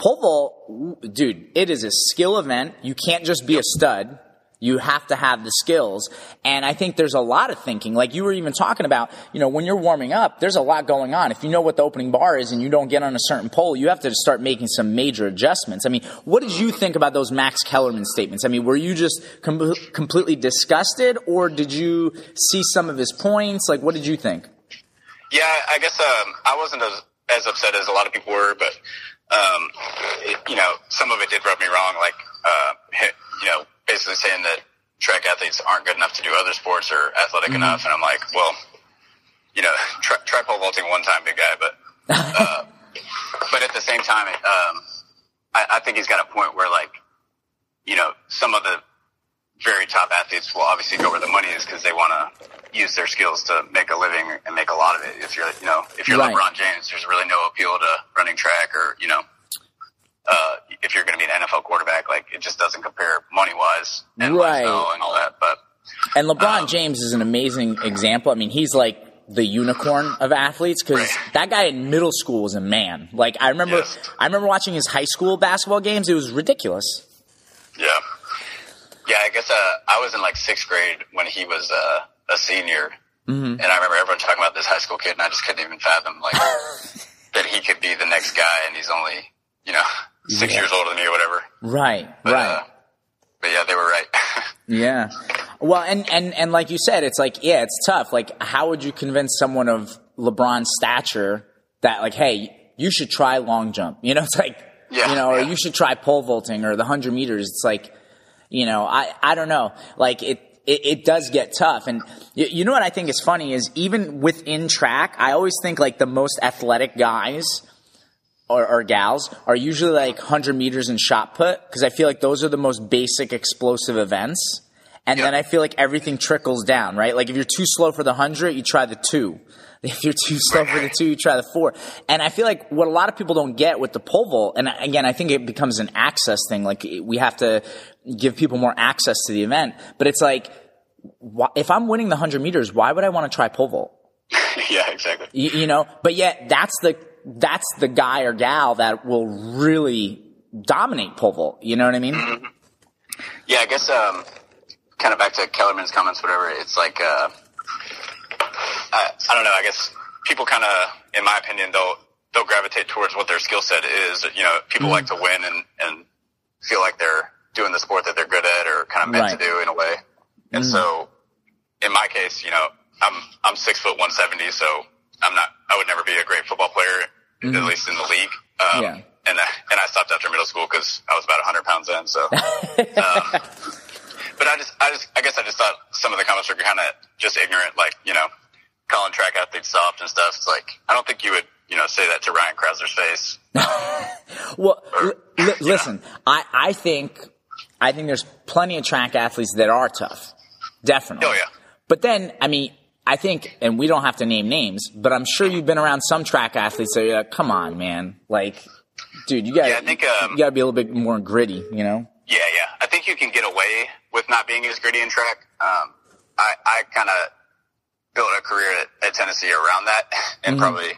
pole vault, dude, it is a skill event. You can't just be a stud. You have to have the skills. And I think there's a lot of thinking. Like you were even talking about, you know, when you're warming up, there's a lot going on. If you know what the opening bar is and you don't get on a certain pole, you have to start making some major adjustments. I mean, what did you think about those Max Kellerman statements? I mean, were you just com- completely disgusted or did you see some of his points? Like, what did you think?
Yeah, I guess um, I wasn't as, as upset as a lot of people were, but um, it, you know, some of it did rub me wrong. Like, uh, you know, basically saying that track athletes aren't good enough to do other sports or athletic mm-hmm. enough. And I'm like, well, you know, try, try pole vaulting one time, big guy, but, uh, but at the same time, um, I, I think he's got a point where like, you know, some of the very top athletes will obviously go where the money is because they want to use their skills to make a living and make a lot of it. If you're, you know, if you're right. LeBron James, there's really no appeal to running track or, you know, uh, if you're going to be an NFL quarterback, like it just doesn't compare money wise and
right.
and all that. But
and LeBron um, James is an amazing example. I mean, he's like the unicorn of athletes because right. that guy in middle school was a man. Like I remember, yes. I remember watching his high school basketball games. It was ridiculous.
Yeah, yeah. I guess uh, I was in like sixth grade when he was uh, a senior, mm-hmm. and I remember everyone talking about this high school kid, and I just couldn't even fathom like that he could be the next guy, and he's only you know six yeah. years older than me or whatever.
Right, but, right. Uh,
but yeah, they were right.
yeah. Well, and, and, and like you said, it's like, yeah, it's tough. Like, how would you convince someone of LeBron's stature that like, hey, you should try long jump? You know, it's like, yeah, you know, yeah. or you should try pole vaulting or the hundred meters. It's like, you know, I, I don't know. Like it, it, it, does get tough. And you, you, know what I think is funny is even within track, I always think like the most athletic guys or, or gals are usually like 100 meters and shot put because I feel like those are the most basic explosive events. And then I feel like everything trickles down, right? Like if you're too slow for the 100, you try the two. If you're too slow for the two, you try the four. And I feel like what a lot of people don't get with the pole vault, and again, I think it becomes an access thing. Like we have to give people more access to the event. But it's like, if I'm winning the 100 meters, why would I want to try pole vault?
yeah, exactly.
You, you know, but yet that's the that's the guy or gal that will really dominate pole vault. You know what I mean? Mm-hmm.
Yeah, I guess um, kind of back to Kellerman's comments, whatever. It's like uh, I, I don't know. I guess people kind of, in my opinion, they'll they'll gravitate towards what their skill set is. You know, people mm-hmm. like to win and and feel like they're doing the sport that they're good at or kind of meant right. to do in a way. And mm-hmm. so, in my case, you know, I'm I'm six foot one seventy, so I'm not. I would never be a great football player, mm-hmm. at least in the league. Um, yeah. And I, and I stopped after middle school because I was about 100 pounds in. So, um, but I just I just I guess I just thought some of the comments were kind of just ignorant, like you know, calling track athletes soft and stuff. It's like I don't think you would you know say that to Ryan Crouser's face.
well, or, l- listen, know. I I think I think there's plenty of track athletes that are tough, definitely.
Oh yeah.
But then, I mean, I think, and we don't have to name names, but I'm sure you've been around some track athletes that are like, come on, man. Like, dude, you gotta,
yeah, I think, um,
you got to be a little bit more gritty, you know?
Yeah, yeah. I think you can get away with not being as gritty in track. Um, I, I kind of built a career at, at, Tennessee around that and mm-hmm. probably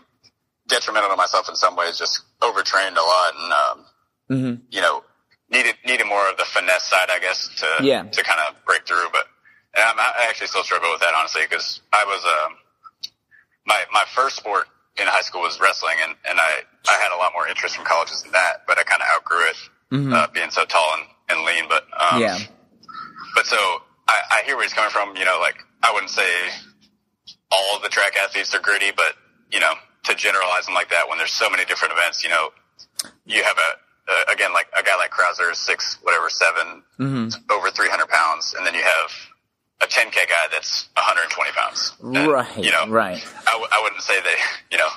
detrimental to myself in some ways, just overtrained a lot and, um, mm-hmm. you know, needed, needed more of the finesse side, I guess, to,
yeah.
to kind of break through. But and i actually still struggle with that honestly because I was um, my my first sport in high school was wrestling, and and I I had a lot more interest from colleges in that, but I kind of outgrew it mm-hmm. uh, being so tall and, and lean. But um,
yeah,
but so I, I hear where he's coming from. You know, like I wouldn't say all the track athletes are gritty, but you know, to generalize them like that when there's so many different events, you know, you have a uh, again, like a guy like Crouser, six, whatever, 7 mm-hmm. over 300 pounds. And then you have a 10K guy that's 120 pounds.
And, right. You know, right.
I w- I wouldn't say that, you know,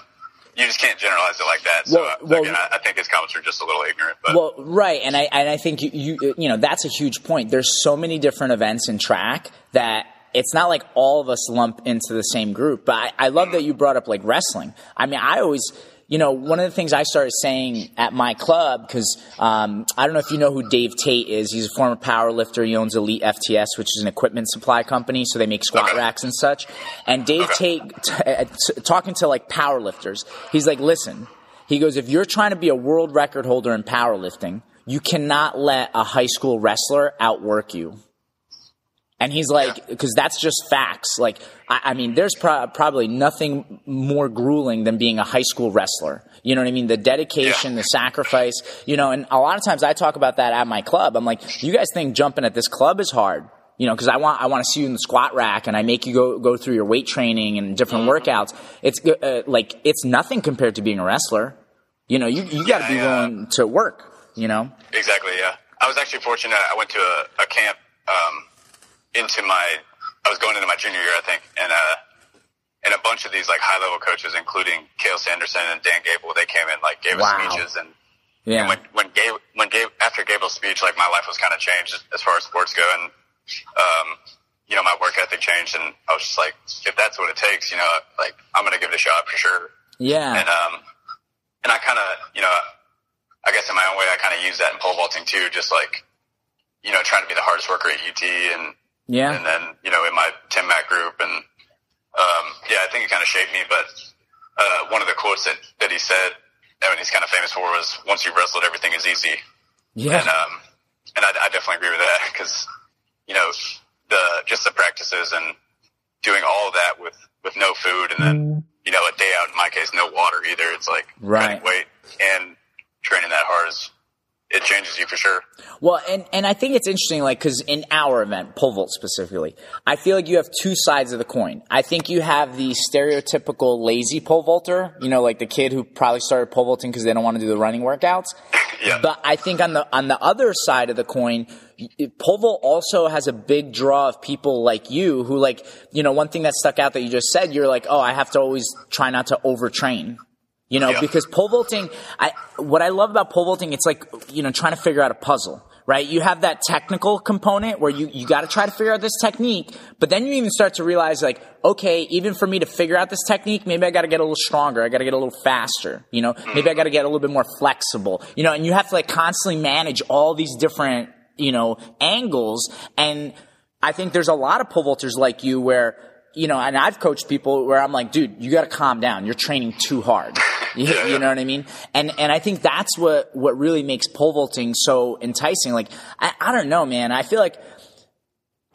you just can't generalize it like that. So, well, uh, well, again, I, I, think his comments are just a little ignorant. But.
Well, right, and I and I think you, you you know that's a huge point. There's so many different events in track that it's not like all of us lump into the same group. But I, I love mm-hmm. that you brought up like wrestling. I mean, I always you know, one of the things I started saying at my club, because um, I don't know if you know who Dave Tate is. He's a former power lifter. He owns Elite FTS, which is an equipment supply company. So they make squat racks and such. And Dave Tate, t- uh, t- talking to like power lifters, he's like, listen, he goes, if you're trying to be a world record holder in powerlifting, you cannot let a high school wrestler outwork you. And he's like, because that's just facts. Like, I, I mean, there's pro- probably nothing more grueling than being a high school wrestler. You know what I mean? The dedication, the sacrifice, you know, and a lot of times I talk about that at my club. I'm like, you guys think jumping at this club is hard? You know, because I want I want to see you in the squat rack, and I make you go go through your weight training and different mm-hmm. workouts. It's uh, like it's nothing compared to being a wrestler. You know, you you got to yeah, be yeah. willing to work. You know,
exactly. Yeah, I was actually fortunate. I went to a, a camp um, into my, I was going into my junior year, I think, and uh, and a bunch of these like high level coaches, including Cael Sanderson and Dan Gable, they came in like gave us wow. speeches and. Yeah. And when when Gabe when Gabe after Gable's speech, like my life was kind of changed as far as sports go, and um, you know my work ethic changed, and I was just like, if that's what it takes, you know, like I'm gonna give it a shot for sure.
Yeah.
And um, and I kind of, you know, I guess in my own way, I kind of use that in pole vaulting too, just like, you know, trying to be the hardest worker at UT and
yeah.
And then, you know, in my Tim Mack group and, um, yeah, I think it kind of shaped me, but, uh, one of the quotes that, that he said, I mean, he's kind of famous for was, once you've wrestled, everything is easy.
Yeah.
And, um, and I, I definitely agree with that because, you know, the, just the practices and doing all that with, with no food and then, mm. you know, a day out, in my case, no water either. It's like,
right.
weight and training that hard is, it changes you for sure.
Well, and, and I think it's interesting, like, because in our event, pole vault specifically, I feel like you have two sides of the coin. I think you have the stereotypical lazy pole vaulter, you know, like the kid who probably started pole vaulting because they don't want to do the running workouts.
yeah.
But I think on the on the other side of the coin, pole vault also has a big draw of people like you who, like, you know, one thing that stuck out that you just said, you're like, oh, I have to always try not to overtrain You know,
Yeah.
because pole vaulting, I, what I love about pole vaulting, it's like, you know, trying to figure out a puzzle, right? You have that technical component where you, you gotta try to figure out this technique, but then you even start to realize like, okay, even for me to figure out this technique, maybe I gotta get a little stronger, I gotta get a little faster, you know, mm-hmm. maybe I gotta get a little bit more flexible, you know, and you have to like constantly manage all these different, you know, angles, and I think there's a lot of pole vaulters like you where, you know, and I've coached people where I'm like, dude, you got to calm down. You're training too hard. You, you know what I mean? And and I think that's what what really makes pole vaulting so enticing. Like, I, I don't know, man. I feel like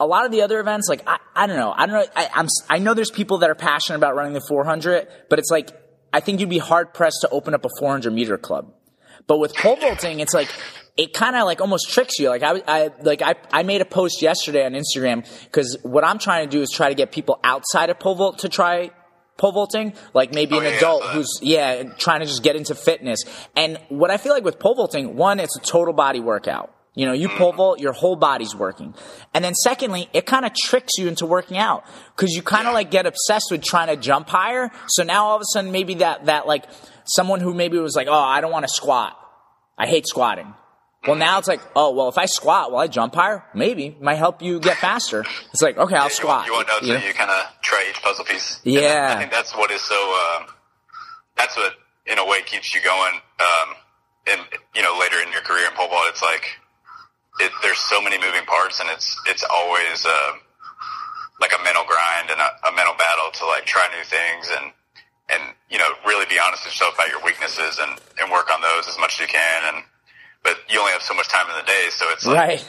a lot of the other events, like I, I don't know, I don't know. I, I'm I know there's people that are passionate about running the 400, but it's like I think you'd be hard pressed to open up a 400 meter club. But with pole vaulting, it's like it kind of like almost tricks you. Like I, I like I, I made a post yesterday on Instagram because what I'm trying to do is try to get people outside of pole vault to try pole vaulting, like maybe
Oh,
an
yeah,
adult who's yeah trying to just get into fitness. And what I feel like with pole vaulting, one, it's a total body workout. You know, you
Mm-hmm.
pole vault, your whole body's working. And then secondly, it kind of tricks you into working out because you kind of like get obsessed with trying to jump higher. So now all of a sudden, maybe that, that like someone who maybe was like, oh, I don't want to squat. I hate squatting. Well, now it's like, oh, well, if I squat, will I jump higher? Maybe. Might help you get faster. It's like, okay, I'll
You
squat.
You won't know until
You
you kind of try each puzzle piece.
Yeah.
I think that's what is so. Um, that's what, in a way, keeps you going. Um, and you know, later in your career in pole vault, it's like it, there's so many moving parts, and it's it's always uh, like a mental grind and a, a mental battle to like try new things and and you know really be honest with yourself about your weaknesses and and work on those as much as you can. And but you only have so much time in the day, so it's like
Right.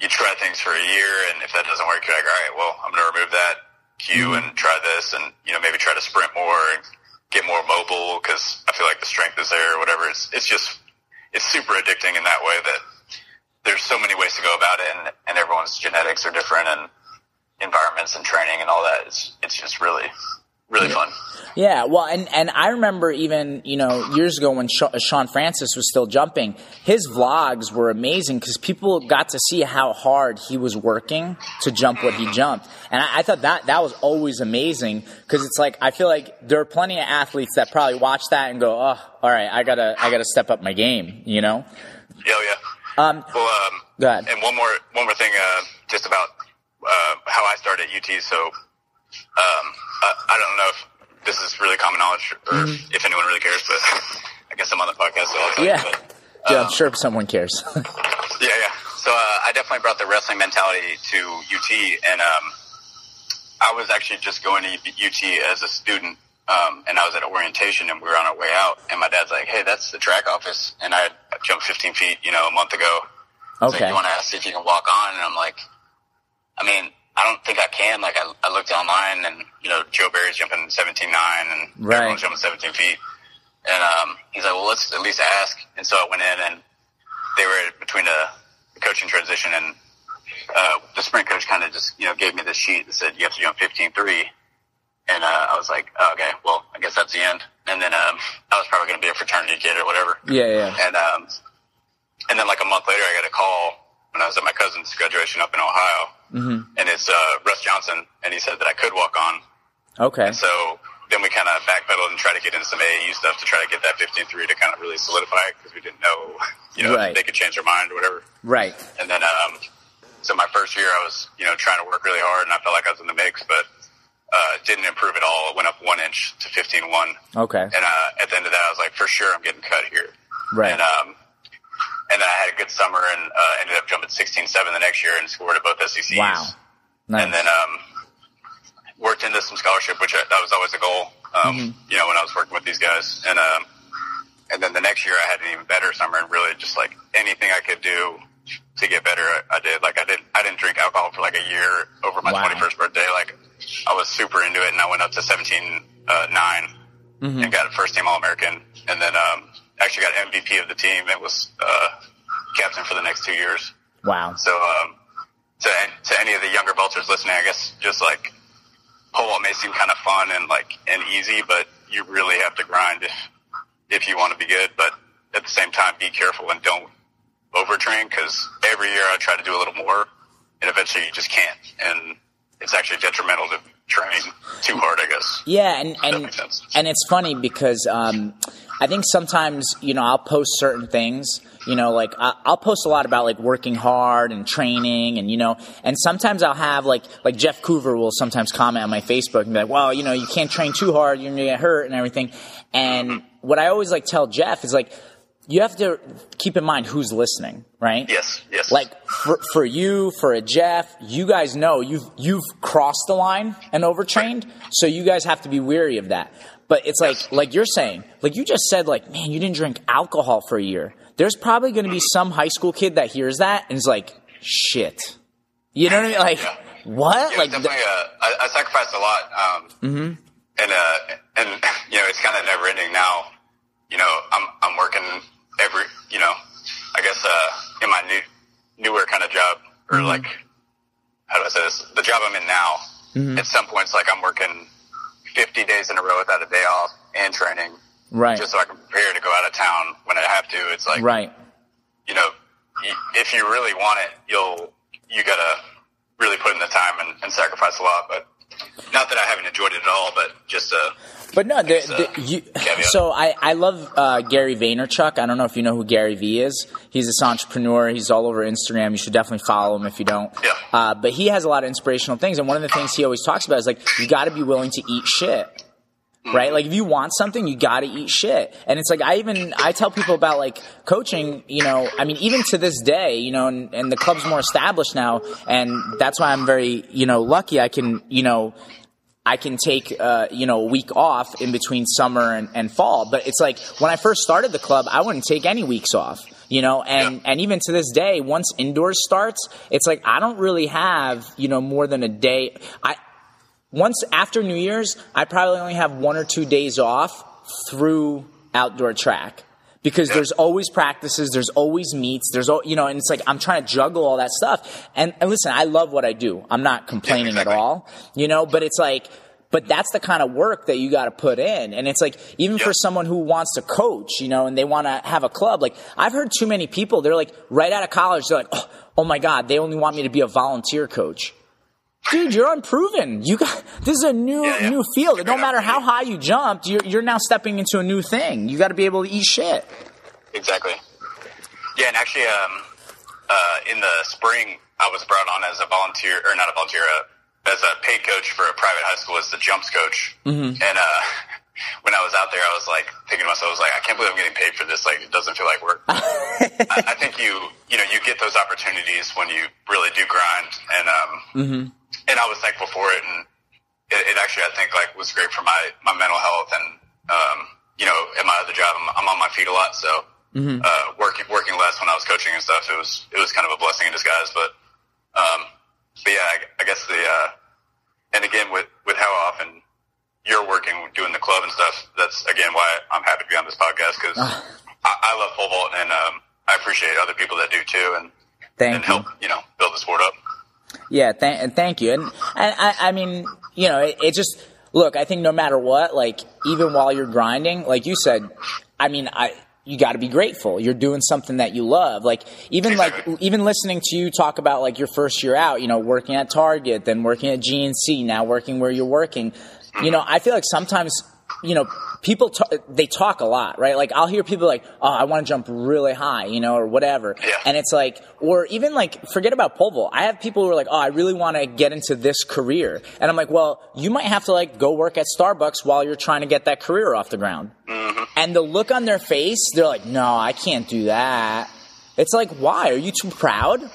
you try things for a year, and if that doesn't work, you're like, all right, well, I'm going to remove that cue mm-hmm. and try this, and you know, maybe try to sprint more and get more mobile because I feel like the strength is there or whatever. It's it's just it's super addicting in that way that there's so many ways to go about it, and and everyone's genetics are different, and environments and training and all that. It's it's just really really fun.
Yeah, well, and, and I remember even, you know, years ago when Sha- Shawn Francis was still jumping, his vlogs were amazing because people got to see how hard he was working to jump what he jumped. And I, I thought that, that was always amazing because it's like, I feel like there are plenty of athletes that probably watch that and go, oh, all right, I gotta, I gotta step up my game, you know?
Yeah, yeah.
Um,
Well, um,
Go ahead.
And one more, one more thing, uh, just about uh, how I started at UT. So, um, I, don't know if this is really common knowledge or if anyone really cares, but I guess I'm on the podcast, so I'll tell
Mm-hmm. yeah.
you. But,
Yeah, I'm sure someone cares.
yeah, yeah. So uh, I definitely brought the wrestling mentality to UT, and um, I was actually just going to UT as a student, um, and I was at orientation, and we were on our way out, and my dad's like, "Hey, that's the track office," and I jumped 15 feet, you know, a month ago.
Okay.
Like, you want to ask see if you can walk on? And I'm like, I mean, I don't think I can. Like, I, I looked online, and you know, Joe Barry's jumping 17.9, and
Right.
everyone's jumping 17 feet. And um, he's like, well, let's at least ask. And so I went in, and they were between a coaching transition, and uh, the sprint coach kind of just you know gave me this sheet that said you have to jump 15.3. And uh, I was like, oh, okay, well, I guess that's the end. And then um, I was probably going to be a fraternity kid or whatever.
yeah, yeah.
And um, and then like a month later, I got a call when I was at my cousin's graduation up in Ohio, mm-hmm. and it's uh, Russ Johnson, and he said that I could walk on.
Okay.
So then we kind of backpedaled and tried to get into some AAU stuff to try to get that 15-3 to kind of really solidify it because we didn't know, you know,
Right.
if they could change their mind or whatever.
Right.
And then, um, so my first year, I was, you know, trying to work really hard, and I felt like I was in the mix, but uh, didn't improve at all. It went up one inch to 15-1.
Okay.
And uh, at the end of that, I was like, for sure, I'm getting cut here.
Right.
And um, and then I had a good summer and uh, ended up jumping 16-7 the next year and scored at both SECs.
Wow. Nice.
And then um, worked into some scholarship, which I, that was always a goal. Um,
Mm-hmm.
You know, when I was working with these guys, and um, and then the next year I had an even better summer and really just like anything I could do to get better, I, I did. Like I did, I didn't drink alcohol for like a year over my
Wow.
21st birthday. Like I was super into it, and I went up to 17 uh, 9
Mm-hmm.
and got a first team All American, and then um, actually got MVP of the team. It was uh, captain for the next two years.
wow.
So, um, to, to any of the younger vaulters listening, I guess just like pole vault may seem kind of fun and like and easy, but you really have to grind if if you want to be good. But at the same time, be careful and don't overtrain because every year I try to do a little more, and eventually you just can't. And it's actually detrimental to train too hard. I guess.
Yeah, and and and it's funny because um, I think sometimes you know I'll post certain things. You know, like I- I'll post a lot about like working hard and training, and you know, and sometimes I'll have like like Jeff Coover will sometimes comment on my Facebook and be like, "Well, you know, you can't train too hard, you're gonna get hurt and everything." And what I always like tell Jeff is like, you have to keep in mind who's listening, right?
Yes. Yes.
like for, for you, for a Jeff, you guys know you've you've crossed the line and overtrained, so you guys have to be weary of that. But it's like like you're saying, like you just said, like man, you didn't drink alcohol for a year. There's probably going to be some high school kid that hears that and is like, shit. You know what I mean? Like
Yeah.
what?
Yeah,
like
definitely. uh, I, I sacrificed a lot, um,
Mm-hmm.
and uh, and you know, it's kind of never ending now. You know, I'm I'm working every, you know, I guess uh, in my new newer kind of job, or
Mm-hmm.
like, how do I say this? The job I'm in now.
Mm-hmm.
At some points, like I'm working 50 days in a row without a day off and training,
right,
just so I can prepare to go out of town when I have to. It's like,
right.
you know, if you really want it, you'll you gotta really put in the time and, and sacrifice a lot. But not that I haven't enjoyed it at all, but just uh,
But no, the,
uh,
the, you, so I, I love uh, Gary Vaynerchuk. I don't know if you know who Gary V is. He's this entrepreneur. He's all over Instagram. You should definitely follow him if you don't.
Yeah.
Uh, but he has a lot of inspirational things, and one of the things he always talks about is like you got to be willing to eat shit. Right, like if you want something, you got to eat shit, and it's like I even I tell people about like coaching. You know, I mean, even to this day, you know, and, and the club's more established now, and that's why I'm very you know lucky. I can you know I can take uh, you know a week off in between summer and, and fall. But it's like when I first started the club, I wouldn't take any weeks off. You know, and and even to this day, once indoors starts, it's like I don't really have you know more than a day. I once after New Year's, I probably only have one or two days off through outdoor track. Because there's always practices, there's always meets, there's al- you know, and it's like I'm trying to juggle all that stuff. And, and listen, I love what I do. I'm not complaining
exactly.
at all, you know. But it's like, but that's the kind of work that you got to put in. And it's like even for someone who wants to coach, you know, and they want to have a club. Like I've heard too many people. They're like right out of college. They're like, oh, oh my god, they only want me to be a volunteer coach. Dude, you're unproven. You got this is a new
Yeah, yeah.
new field. No
a
matter how high you jumped, you're you're now stepping into a new thing. You got to be able to eat shit.
exactly. Yeah, and actually, um, uh, in the spring, I was brought on as a volunteer, or not a volunteer, uh, as a paid coach for a private high school as the jumps coach. Mm-hmm. And uh, when I was out there, I was like thinking to myself, I was like, I can't believe I'm getting paid for this. Like, it doesn't feel like work. I, I think you, you know, you get those opportunities when you really do grind, and um, and I was thankful for it, and it, it actually, I think, like was great for my my mental health, and um, you know, at my other job, I'm, I'm on my feet a lot, so uh, working working less when I was coaching and stuff, it was it was kind of a blessing in disguise, but um, but yeah, I, I guess the uh, and again with with how often you're working doing the club and stuff, that's again why I'm happy to be on this podcast because I, I love pole vault and um, I appreciate other people that do too, and
Thank
and
you.
help you know build the sport up.
Yeah, th- and thank you. And, and I, I mean, you know, it, it just look. I think no matter what, like even while you're grinding, like you said, I mean, I you got to be grateful. You're doing something that you love. Like even like even listening to you talk about like your first year out, you know, working at Target, then working at GNC, now working where you're working. You know, I feel like sometimes you know people ta- they talk a lot, right? Like I'll hear people like, "Oh, I want to jump really high," you know, or whatever.
Yeah.
And it's like, or even like, forget about pole vault. I have people who are like, "Oh, I really want to get into this career," and I'm like, "Well, you might have to like go work at Starbucks while you're trying to get that career off the ground." Mm-hmm. And the look on their face, they're like, "No, I can't do that." It's like, why? Are you too proud?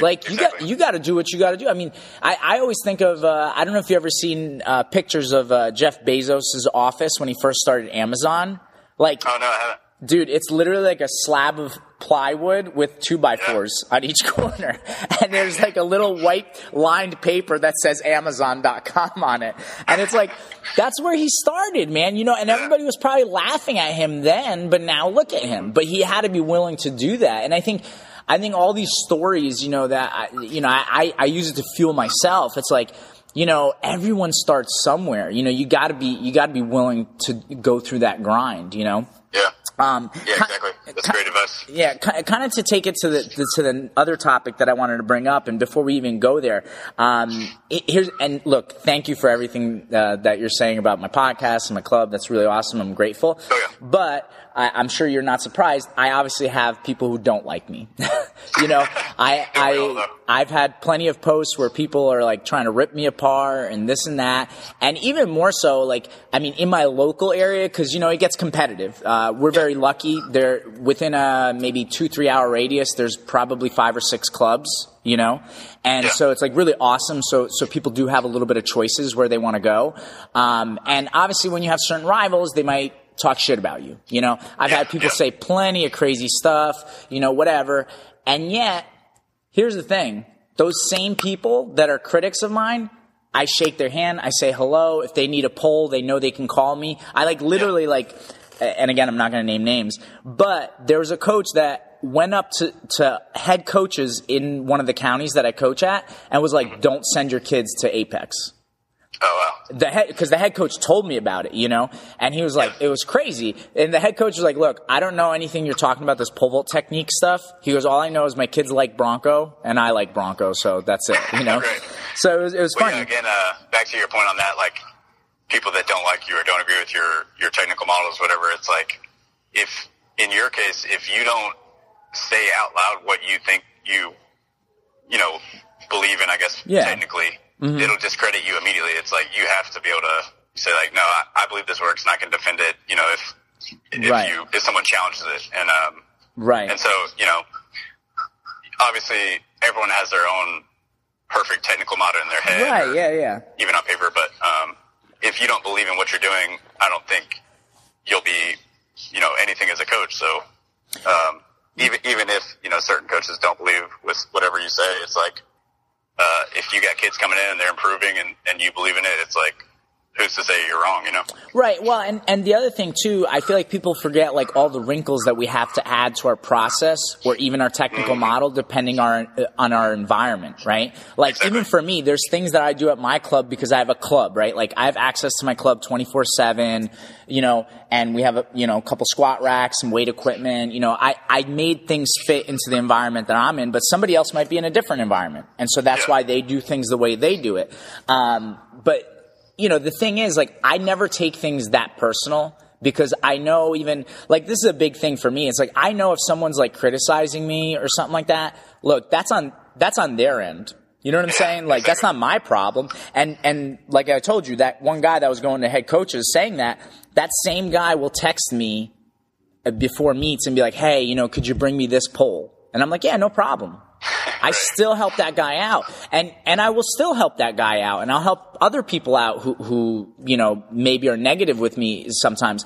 Like you got you got to do what you got to do. I mean, I, I always think of uh, I don't know if you ever seen uh, pictures of uh, Jeff Bezos' office when he first started Amazon. Like,
Oh no, I haven't.
dude, it's literally like a slab of plywood with two by fours on each corner, and there's like a little white lined paper that says Amazon.com on it, and it's like that's where he started, man. You know, and everybody was probably laughing at him then, but now look at him. But he had to be willing to do that, and I think. I think all these stories, you know, that I, you know, I, I use it to fuel myself. It's like, you know, everyone starts somewhere. You know, you got to be you got to be willing to go through that grind. You know.
Yeah. Um, yeah, exactly. That's great advice.
Yeah, kind of to take it to the, to the other topic that I wanted to bring up, and before we even go there, um, here's and look, thank you for everything uh, that you're saying about my podcast and my club. That's really awesome. I'm grateful.
Oh, yeah.
But I, am sure you're not surprised. I obviously have people who don't like me. you know, I, I, I've had plenty of posts where people are like trying to rip me apart and this and that. And even more so, like, I mean, in my local area, cause you know, it gets competitive. Uh, we're very lucky. There, within a maybe two, three hour radius, there's probably five or six clubs you know and yeah. so it's like really awesome so so people do have a little bit of choices where they want to go um, and obviously when you have certain rivals they might talk shit about you. You know, I've yeah, had people yeah. say plenty of crazy stuff, you know, whatever. And yet, here's the thing. Those same people that are critics of mine, I shake their hand. I say hello. If they need a pole, they know they can call me. I like literally like, and again, I'm not going to name names, but there was a coach that went up to, to head coaches in one of the counties that I coach at and was like, don't send your kids to Apex.
Oh wow!
The head because the head coach told me about it, you know, and he was like, it was crazy. And the head coach was like, "Look, I don't know anything you're talking about this pole vault technique stuff." He goes, "All I know is my kids like Bronco, and I like Bronco, so that's it." You know. so it was, it was
well,
funny.
Yeah, again, uh, back to your point on that, like people that don't like you or don't agree with your your technical models, whatever. It's like if in your case, if you don't say out loud what you think you you know believe in, I guess yeah. technically mm-hmm. it'll discredit you immediately. It's like you have to be able to say like, no, I, I believe this works, and I can defend it. You know, if if right. you if someone challenges it, and um,
right,
and so you know, obviously everyone has their own perfect technical model in their head,
right? Yeah, yeah.
Even on paper, but um, if you don't believe in what you're doing, I don't think you'll be, you know, anything as a coach. So, um, even even if you know certain coaches don't believe with whatever you say, it's like uh, if you got kids coming in and they're improving and, and you believe in it, it's like, who's to say you're wrong, you know?
Right. Well, and, and the other thing too, I feel like people forget like all the wrinkles that we have to add to our process or even our technical mm-hmm. model depending on our, on our environment, right? Like exactly. even for me, there's things that I do at my club because I have a club, right? Like I have access to my club 24 seven, you know, and we have a, you know, a couple squat racks, some weight equipment, you know, I, I made things fit into the environment that I'm in, but somebody else might be in a different environment. And so that's yeah. why they do things the way they do it. Um, but, you know, the thing is, like, I never take things that personal because I know even, like, this is a big thing for me. It's like, I know if someone's like criticizing me or something like that, look, that's on, that's on their end. You know what I'm saying? Like that's not my problem. And and like I told you, that one guy that was going to head coaches saying that, that same guy will text me uh, before meets and be like, "Hey, you know, could you bring me this pole?" And I'm like, "Yeah, no problem." I still help that guy out. And, and I will still help that guy out. And I'll help other people out who, who, you know, maybe are negative with me sometimes.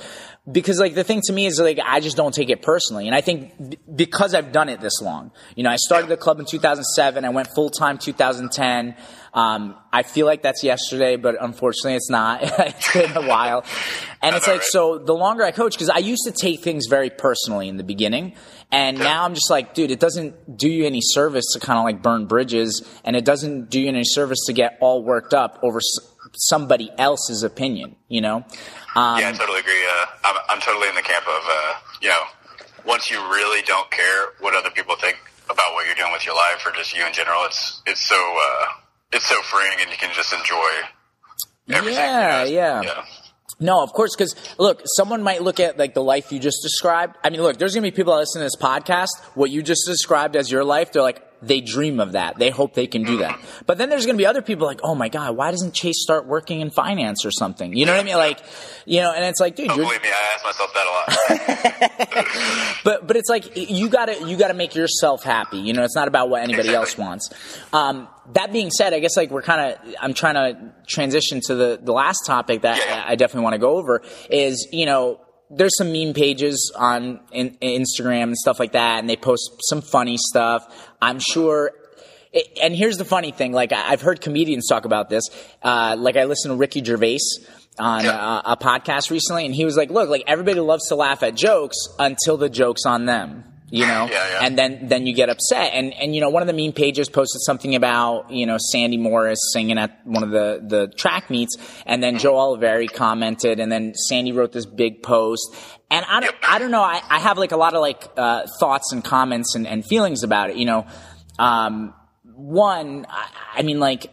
Because like the thing to me is like, I just don't take it personally. And I think because I've done it this long, you know, I started the club in 2007. I went full time 2010. Um, I feel like that's yesterday, but unfortunately it's not. it's been a while. And it's like, so the longer I coach, because I used to take things very personally in the beginning. And now I'm just like, dude, it doesn't do you any service to kind of like burn bridges. And it doesn't do you any service to get all worked up over somebody else's opinion, you know?
Um, yeah, I totally agree. Uh, I'm, I'm totally in the camp of, uh, you know, once you really don't care what other people think about what you're doing with your life or just you in general, it's, it's so, uh, it's so freeing and you can just enjoy everything.
Yeah, yeah. yeah. No, of course, because look, someone might look at like the life you just described. I mean, look, there's gonna be people that listen to this podcast. What you just described as your life, they're like, they dream of that. They hope they can do that. But then there's going to be other people like, oh my God, why doesn't Chase start working in finance or something? You know what I mean? Like, you know, and it's like, dude,
oh, believe me, I ask myself that
a lot. but, but it's like, you gotta, you gotta make yourself happy. You know, it's not about what anybody else wants. Um, that being said, I guess like we're kind of, I'm trying to transition to the, the last topic that yeah. I definitely want to go over is, you know, there's some meme pages on in, Instagram and stuff like that, and they post some funny stuff. I'm sure. And here's the funny thing: like I've heard comedians talk about this. Uh, like I listened to Ricky Gervais on a, a podcast recently, and he was like, "Look, like everybody loves to laugh at jokes until the joke's on them." You know?
Yeah, yeah.
and then then you get upset. And and you know one of the meme pages posted something about you know sandi morris singing at one of the the track meets. And then joe oliveri commented. And then sandi wrote this big post. And i don't i don't know. I, I have like a lot of like uh, thoughts and comments and, and feelings about it. You know um one I, I mean like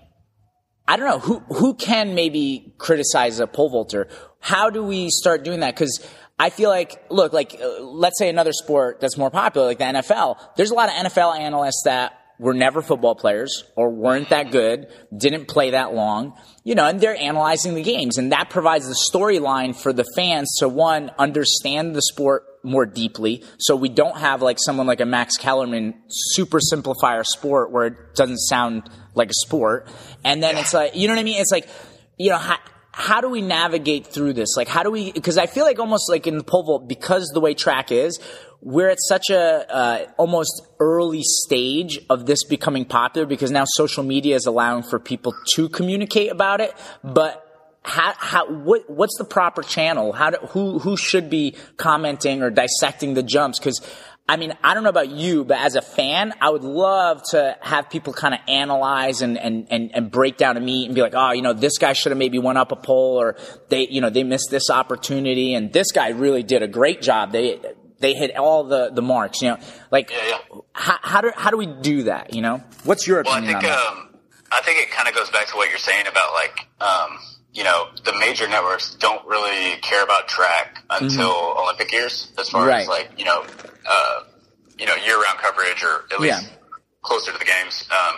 I don't know. Who who can maybe criticize a pole vaulter. How do we start doing that? Because I feel like, look, like uh, let's say another sport that's more popular, like the NFL. There's a lot of NFL analysts that were never football players or weren't that good, didn't play that long, you know, and they're analyzing the games, and that provides the storyline for the fans to one understand the sport more deeply. So we don't have like someone like a Max Kellerman super simplify our sport where it doesn't sound like a sport. And then it's like, you know what I mean? It's like, you know, how, do we navigate through this? Like, how do we, because I feel like almost like in the pole vault, because the way track is, we're at such a uh, almost early stage of this becoming popular because now social media is allowing for people to communicate about it, but how, how, what, what's the proper channel? How do, who, who should be commenting or dissecting the jumps? Cause I mean, I don't know about you, but as a fan, I would love to have people kind of analyze and, and, and, and break down a meet and be like, oh, you know, this guy should have maybe went up a pole or they, you know, they missed this opportunity and this guy really did a great job. They, they hit all the, the marks, you know, like
Yeah, yeah.
How, how do, how do we do that? You know, what's your opinion?
Well, I think
on that?
um, I think it kind of goes back to what you're saying about like um, you know the major networks don't really care about track until Olympic years, as far
Mm-hmm. Right.
as like you know uh, you know year round coverage or at least
Yeah.
closer to the games. Um,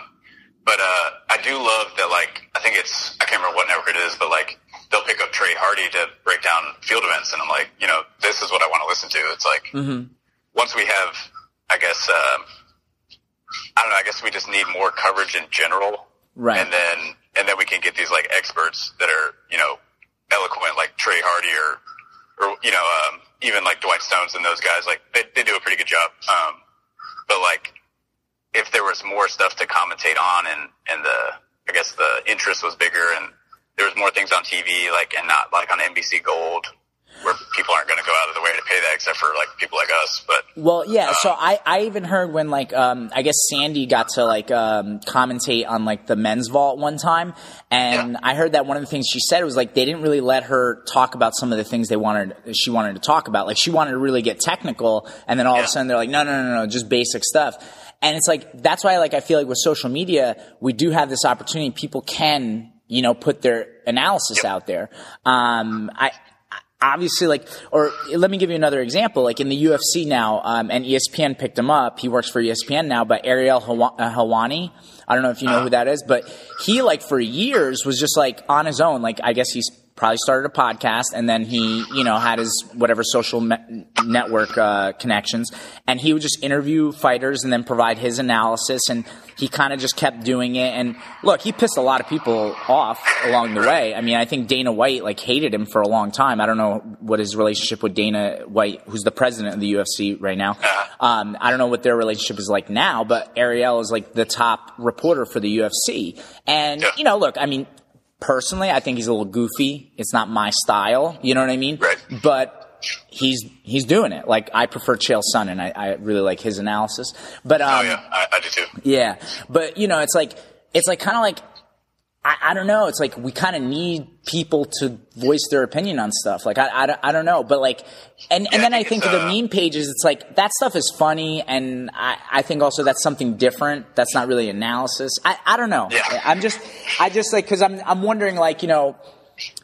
but uh, I do love that like I think it's I can't remember what network it is, but like they'll pick up Trey Hardee to break down field events, and I'm like you know this is what I want to listen to. It's like
Mm-hmm.
once we have, I guess. Um, I don't know. I guess we just need more coverage in general,
Right.
And then and then we can get these like experts that are you know eloquent, like Trey Hardee or or you know um, even like Dwight Stones and those guys. Like they they do a pretty good job. Um, but like if there was more stuff to commentate on and and the I guess the interest was bigger and there was more things on TV like and not like on NBC Gold people aren't going to go out of the way to pay that except for like people like us. But
Well, yeah. So I, I even heard when like um, I guess Sandi got to like um, commentate on like the men's vault one time, and I heard that one of the things she said was like they didn't really let her talk about some of the things they wanted she wanted to talk about. Like she wanted to really get technical, and then all of a sudden they're like, no, no, no, no, just basic stuff. And it's like that's why like I feel like with social media we do have this opportunity. People can you know put their analysis out there. Um, I obviously like or let me give you another example. Like in the ufc now um, and espn picked him up. He works for espn now but ariel uh, helwani i don't know if you know who that is but he like for years was just like on his own. Like i guess he's probably started a podcast and then he you know had his whatever social me- network uh, connections and he would just interview fighters and then provide his analysis and he kind of just kept doing it and look he pissed a lot of people off along the way. I mean i think dana white like hated him for a long time. I don't know what his relationship with dana white who's the president of the ufc right now um, i don't know what their relationship is like now but ariel is like the top reporter for the ufc and you know look i mean personally i think he's a little goofy. It's not my style you know what i mean?
Right.
but he's he's doing it. Like i prefer chael sonnen. I, I really like his analysis. But um
oh yeah, I, I do too.
yeah, but you know, it's like it's like kind of like I, I don't know. It's like we kind of need people to voice their opinion on stuff. Like I, I, don't- I don't know, but like and and then
I think
of the meme pages. It's like that stuff is funny, and I I think also that's something different. That's not really analysis. I I don't know.
Yeah.
I'm just I just like because I'm I'm wondering like you know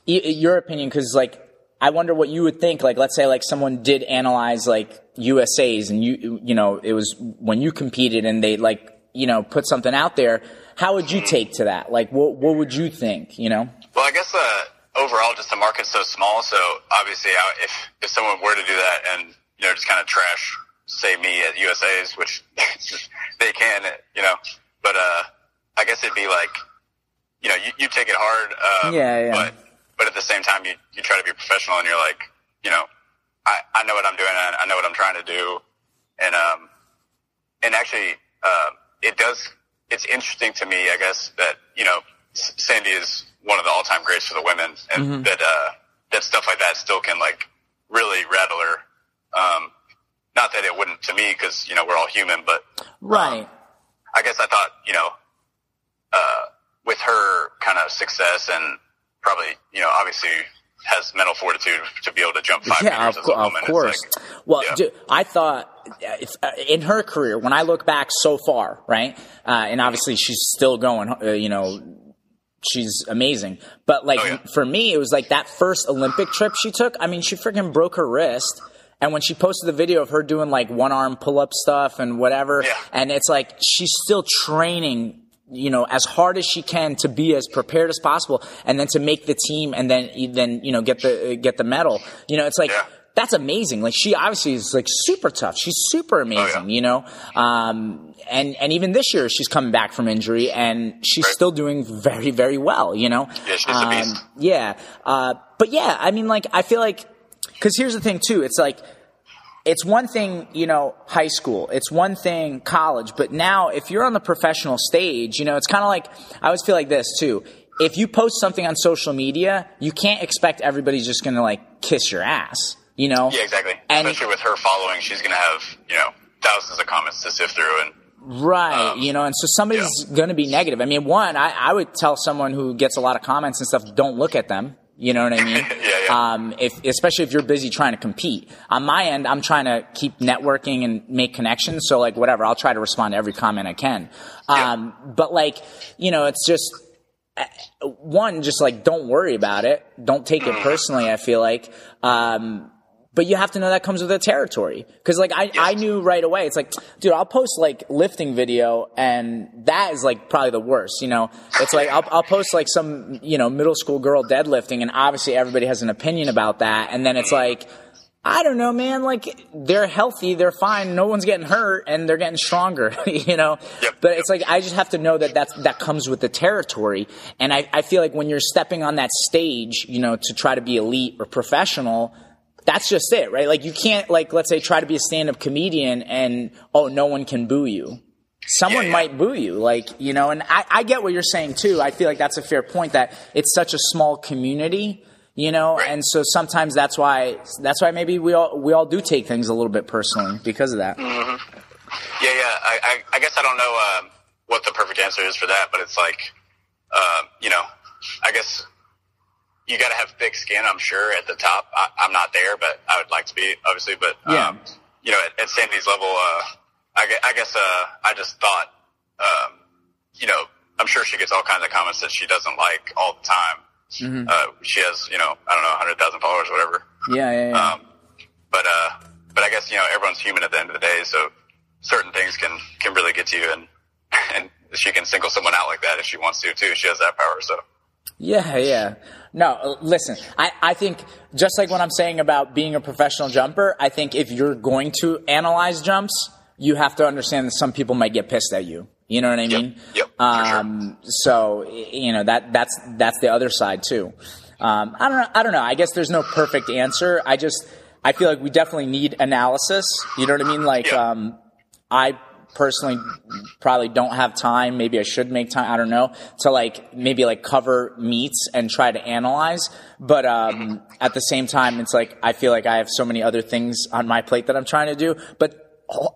y- your opinion because like I wonder what you would think. Like, let's say like someone did analyze like USA's and you you know it was when you competed and they like you know put something out there. How would you take to that? Like, what what would you think? You know?
Well, I guess uh, overall, just the market's so small. So obviously, I- if if someone were to do that and you know just kind of trash, say me at USA's, which they can, you know, but uh, I guess it'd be like, you know, you, you take it hard, um,
Yeah, yeah.
but but at the same time, you you try to be professional, and you're like, you know, I I know what I'm doing, I, I know what I'm trying to do, and um, and actually, uh, it does. It's interesting to me, I guess, that you know, Sandi is one of the all-time greats for the women, and that uh, that stuff like that still can like really rattle her. Um, not that it wouldn't to me because you know we're all human, but
right.
Um, I guess I thought you know, uh, with her kind of success and probably you know obviously has mental fortitude to be able to jump five
yeah,
meters
of,
as a woman.
Of course.
Like,
well,
yeah.
dude, I thought in her career, when I look back so far, right, uh, and obviously she's still going, uh, you know, she's amazing. But like
Oh, yeah.
for me, it was like that first Olympic trip she took. I mean, she freaking broke her wrist. And when she posted the video of her doing like one arm pull up stuff and whatever,
Yeah.
and it's like she's still training, you know, as hard as she can to be as prepared as possible, and then to make the team, and then then you know get the get the medal. You know, it's like
Yeah.
That's amazing. Like she obviously is like super tough. She's super amazing,
Oh, yeah.
you know. Um, and and even this year she's coming back from injury and she's
Right.
still doing very very well, you know.
Yeah, she's a beast.
Yeah, uh, but yeah, I mean, like I feel like because here's the thing too. It's like it's one thing, you know, high school. It's one thing, college. But now, if you're on the professional stage, you know, it's kind of like I always feel like this too. If you post something on social media, you can't expect everybody's just going to like kiss your ass. You know?
yeah, exactly.
And-
Especially with her following, she's going to have you know thousands of comments to sift through, and
Right,
Um,
you know, and so somebody's going to be negative. I mean, one, I, I would tell someone who gets a lot of comments and stuff, don't look at them. You know what I mean?
Yeah, yeah.
Um, if, especially if you're busy trying to compete. On my end, I'm trying to keep networking and make connections. So like, whatever, I'll try to respond to every comment I can. Um, but like, you know, it's just, uh, one, just like, don't worry about it. Don't take it
Mm.
personally, I feel like. Um, but you have to know that comes with the territory. Cause like I, I knew right away, it's like, dude, I'll post like lifting video and that is like probably the worst, you know? It's like, I'll, I'll post like some, you know, middle school girl deadlifting and obviously everybody has an opinion about that. And then it's like, I don't know, man, like they're healthy, they're fine, no one's getting hurt and they're getting stronger, you know?
Yep.
But it's like, I just have to know that that's, that comes with the territory. And I, I feel like when you're stepping on that stage, you know, to try to be elite or professional, that's just it, right? Like you can't like let's say try to be a stand-up comedian and oh no one can boo you. Someone
Yeah, yeah.
might boo you, like you know, and I, I get what you're saying too. I feel like that's a fair point that it's such a small community, you know,
Right.
and so sometimes that's why that's why maybe we all we all do take things a little bit personally because of that.
Yeah, yeah. I, I, I guess I don't know um, what the perfect answer is for that, but it's like, um, you know, I guess you got to have thick skin. I'm sure at the top. I, I'm not there, but I would like to be, obviously. But
Yeah.
um, you know, at, at Sandi's level, uh, I, I guess uh, I just thought, um, you know, I'm sure she gets all kinds of comments that she doesn't like all the time. Uh, she has, you know, I don't know, 100,000 followers, whatever.
Yeah, yeah, yeah.
Um, but uh, but I guess you know everyone's human at the end of the day, so certain things can can really get to you, and and she can single someone out like that if she wants to too. She has that power. So
Yeah, yeah. No, uh, listen, I, I think just like what I'm saying about being a professional jumper, I think if you're going to analyze jumps, you have to understand that some people might get pissed at you. You know what I mean?
Yep, sure.
Um, so, you know, that, that's, that's the other side too. Um, I don't know. I don't know. I guess there's no perfect answer. I just, I feel like we definitely need analysis. You know what I mean? Like,
Yeah.
um, I personally probably don't have time. Maybe I should make time. I don't know to like maybe like cover meets and try to analyze. But um, at the same time, it's like I feel like I have so many other things on my plate that I'm trying to do. But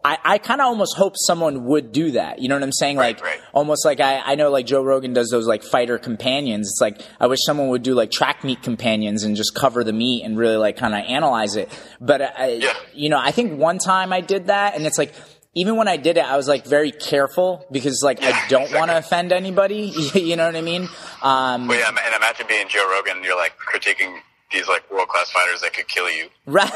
I, I kind of almost hope someone would do that. You know what I'm saying?
Right,
like
right.
almost like I, I know like Joe Rogan does those like fighter companions. It's like I wish someone would do like track meet companions and just cover the meet and really like kind of analyze it. But I,
Yeah.
you know, I think one time I did that and it's like, even when I did it, I was like very careful because like I don't want to offend anybody. you know what I mean? Um,
But yeah, and imagine being Joe Rogan. You're like critiquing these like world class fighters that could kill you.
right.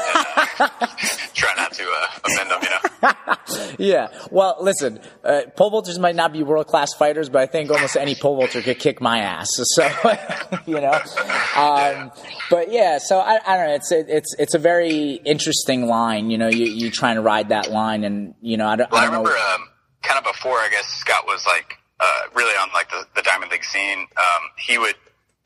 Try not to uh, offend them. You know.
yeah. Well, listen, uh, pole vaulters might not be world class fighters, but I think almost any pole vaulter could kick my ass. So, you know, um, but yeah. So I, I don't know. It's it's it's a very interesting line. You know, you you trying to ride that line, and you know, I don't,
Well,
I
I
don't
remember
know.
um, kind of before, I guess Scott was like uh, really on like the, the Diamond League scene. Um, he would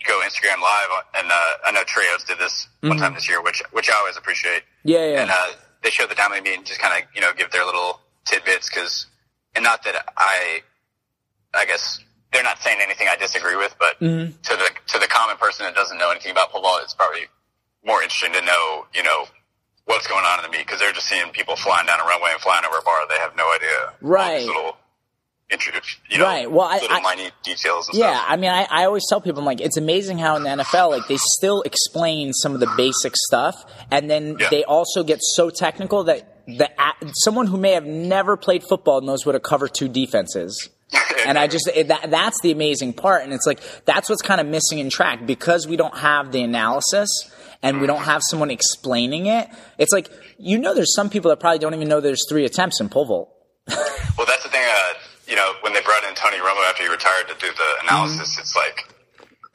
go Instagram live, and uh, I know Treos did this one time this year, which which I always appreciate.
Mm-hmm. Yeah, yeah.
And uh, they showed the Diamond League meet and just kind of you know give their little tidbits because, and not that I, I guess they're not saying anything I disagree with, but
Mm-hmm.
to the to the common person that doesn't know anything about vault, it's probably more interesting to know you know what's going on in the meet because they're just seeing people flying down a runway and flying over a bar. They have no idea.
Right.
Little, you know,
right. Well, I,
minute details. And
yeah,
stuff.
I mean, I, I always tell people, I'm like, it's amazing how in the NFL, like, they still explain some of the basic stuff, and then
Yeah.
they also get so technical that the someone who may have never played football knows what a cover two defense is. and I just it, that, that's the amazing part, and it's like that's what's kind of missing in track because we don't have the analysis and we don't have someone explaining it. It's like you know, there's some people that probably don't even know there's three attempts in pole vault.
Well, that's you know, when they brought in Tony Romo after he retired to do the analysis,
Mm-hmm.
it's like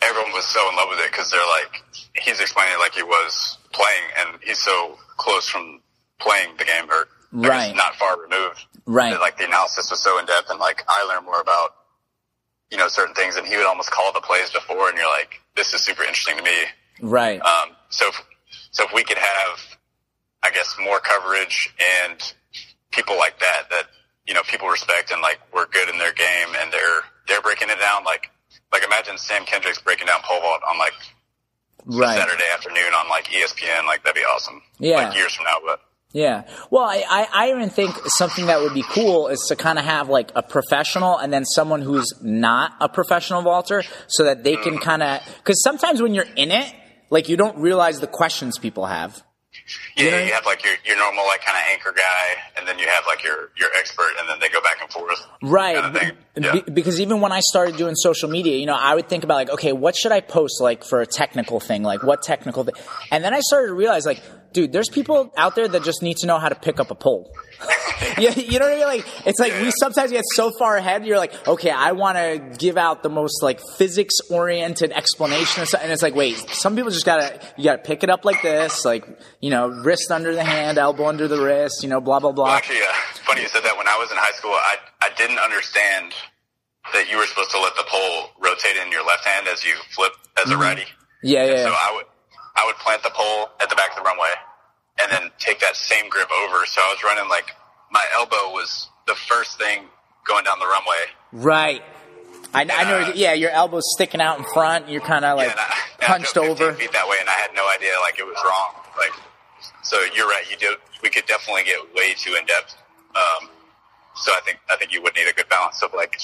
everyone was so in love with it because they're like, he's explaining it like he was playing, and he's so close from playing the game, or
Right.
not far removed.
Right.
That, like the analysis was so in depth, and like I learned more about you know certain things, and he would almost call the plays before, and you're like, this is super interesting to me.
Right.
Um, so, if, so if we could have, I guess, more coverage and people like that, that, you know, people respect and like we're good in their game and they're, they're breaking it down. Like, like imagine Sam Kendricks breaking down pole vault on like
right.
Saturday afternoon on like ESPN. Like that'd be awesome.
Yeah.
Like years from now, but
Yeah. Well, I, I, I even think something that would be cool is to kind of have like a professional and then someone who's not a professional vaulter so that they can mm. kind of, because sometimes when you're in it, like you don't realize the questions people have.
Yeah,
know-
you have like your, your normal like kind of anchor guy and then you have like your, your expert and then they go back and forth.
Right.
Kind of.
Be-
Yeah.
because even when I started doing social media, you know, I would think about like, okay, what should I post like for a technical thing? Like what technical thing? And then I started to realize like, dude, there's people out there that just need to know how to pick up a pole. you, you know what I mean? Like, it's like we sometimes get so far ahead. You're like, okay, I want to give out the most like physics oriented explanation, and and it's like, wait, some people just gotta you gotta pick it up like this, like you know, wrist under the hand, elbow under the wrist, you know, blah blah blah.
Well, actually, uh, it's funny you said that. When I was in high school, I I didn't understand that you were supposed to let the pole rotate in your left hand as you flip as a righty.
Yeah, Mm-hmm. yeah,
So
yeah.
I would I would plant the pole at the back of the runway, and then take that same grip over. So I was running like my elbow was the first thing going down the runway.
right. I, I know.
uh,
Yeah, your elbow's sticking out in front. You're kind of like
and I, and I
hunched
drove 15
over.
feet that way, and I had no idea like it was wrong. Like, so you're right. You do. We could definitely get way too in depth. Um, so I think I think you would need a good balance of like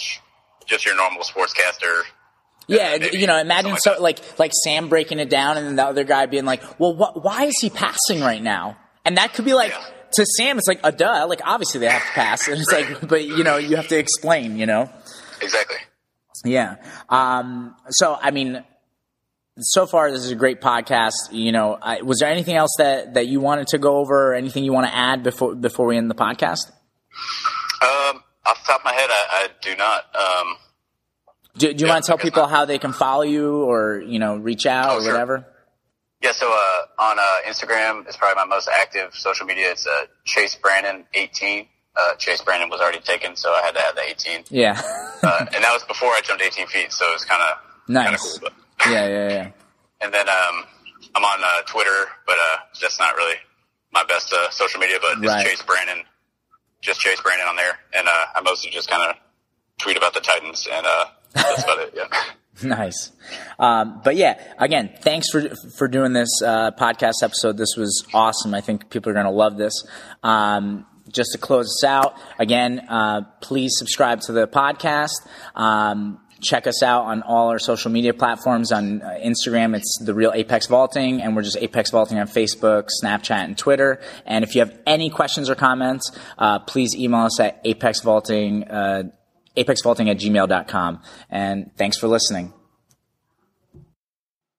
just your normal sportscaster.
Yeah,
maybe
you know, imagine so
like
like like Sam breaking it down, and then the other guy being like, "Well, what, why is he passing right now?" And that could be like
Yeah.
to Sam, it's like a duh. Like obviously they have to pass, and it's like, but you know, you have to explain. You know,
Exactly.
yeah. Um, so I mean, so far this is a great podcast. You know, I, was there anything else that that you wanted to go over, or anything you want to add before before we end the podcast?
Um, off the top of my head, I, I do not. Um,
Do, do you
Yeah,
want to tell people how they can follow you, or you know, reach out
Oh,
or
sure.
whatever?
yeah. So uh, on uh, Instagram, it's probably my most active social media. It's uh, Chase Brannon eighteen. Uh, Chase Brannon was already taken, so I had to add the eighteen.
Yeah.
Uh, and that was before I jumped eighteen feet, so it was kind of
Nice.
cool.
Yeah, yeah, yeah.
And then um, I'm on uh, Twitter, but uh, that's not really my best uh, social media. But it's Chase Brannon, just Chase Brannon on there, and uh, I mostly just kind of tweet about the Titans, and uh, that's about it. Yeah.
Nice. Um, but yeah, again, thanks for for doing this uh, podcast episode. This was awesome. I think people are going to love this. Um, just to close us out, again, uh, please subscribe to the podcast. Um, check us out on all our social media platforms. On uh, Instagram, it's the real Apex Vaulting, and we're just Apex Vaulting on Facebook, Snapchat, and Twitter. And if you have any questions or comments, uh, please email us at apexvaulting. Apexvaulting at gmail.com. And thanks for listening.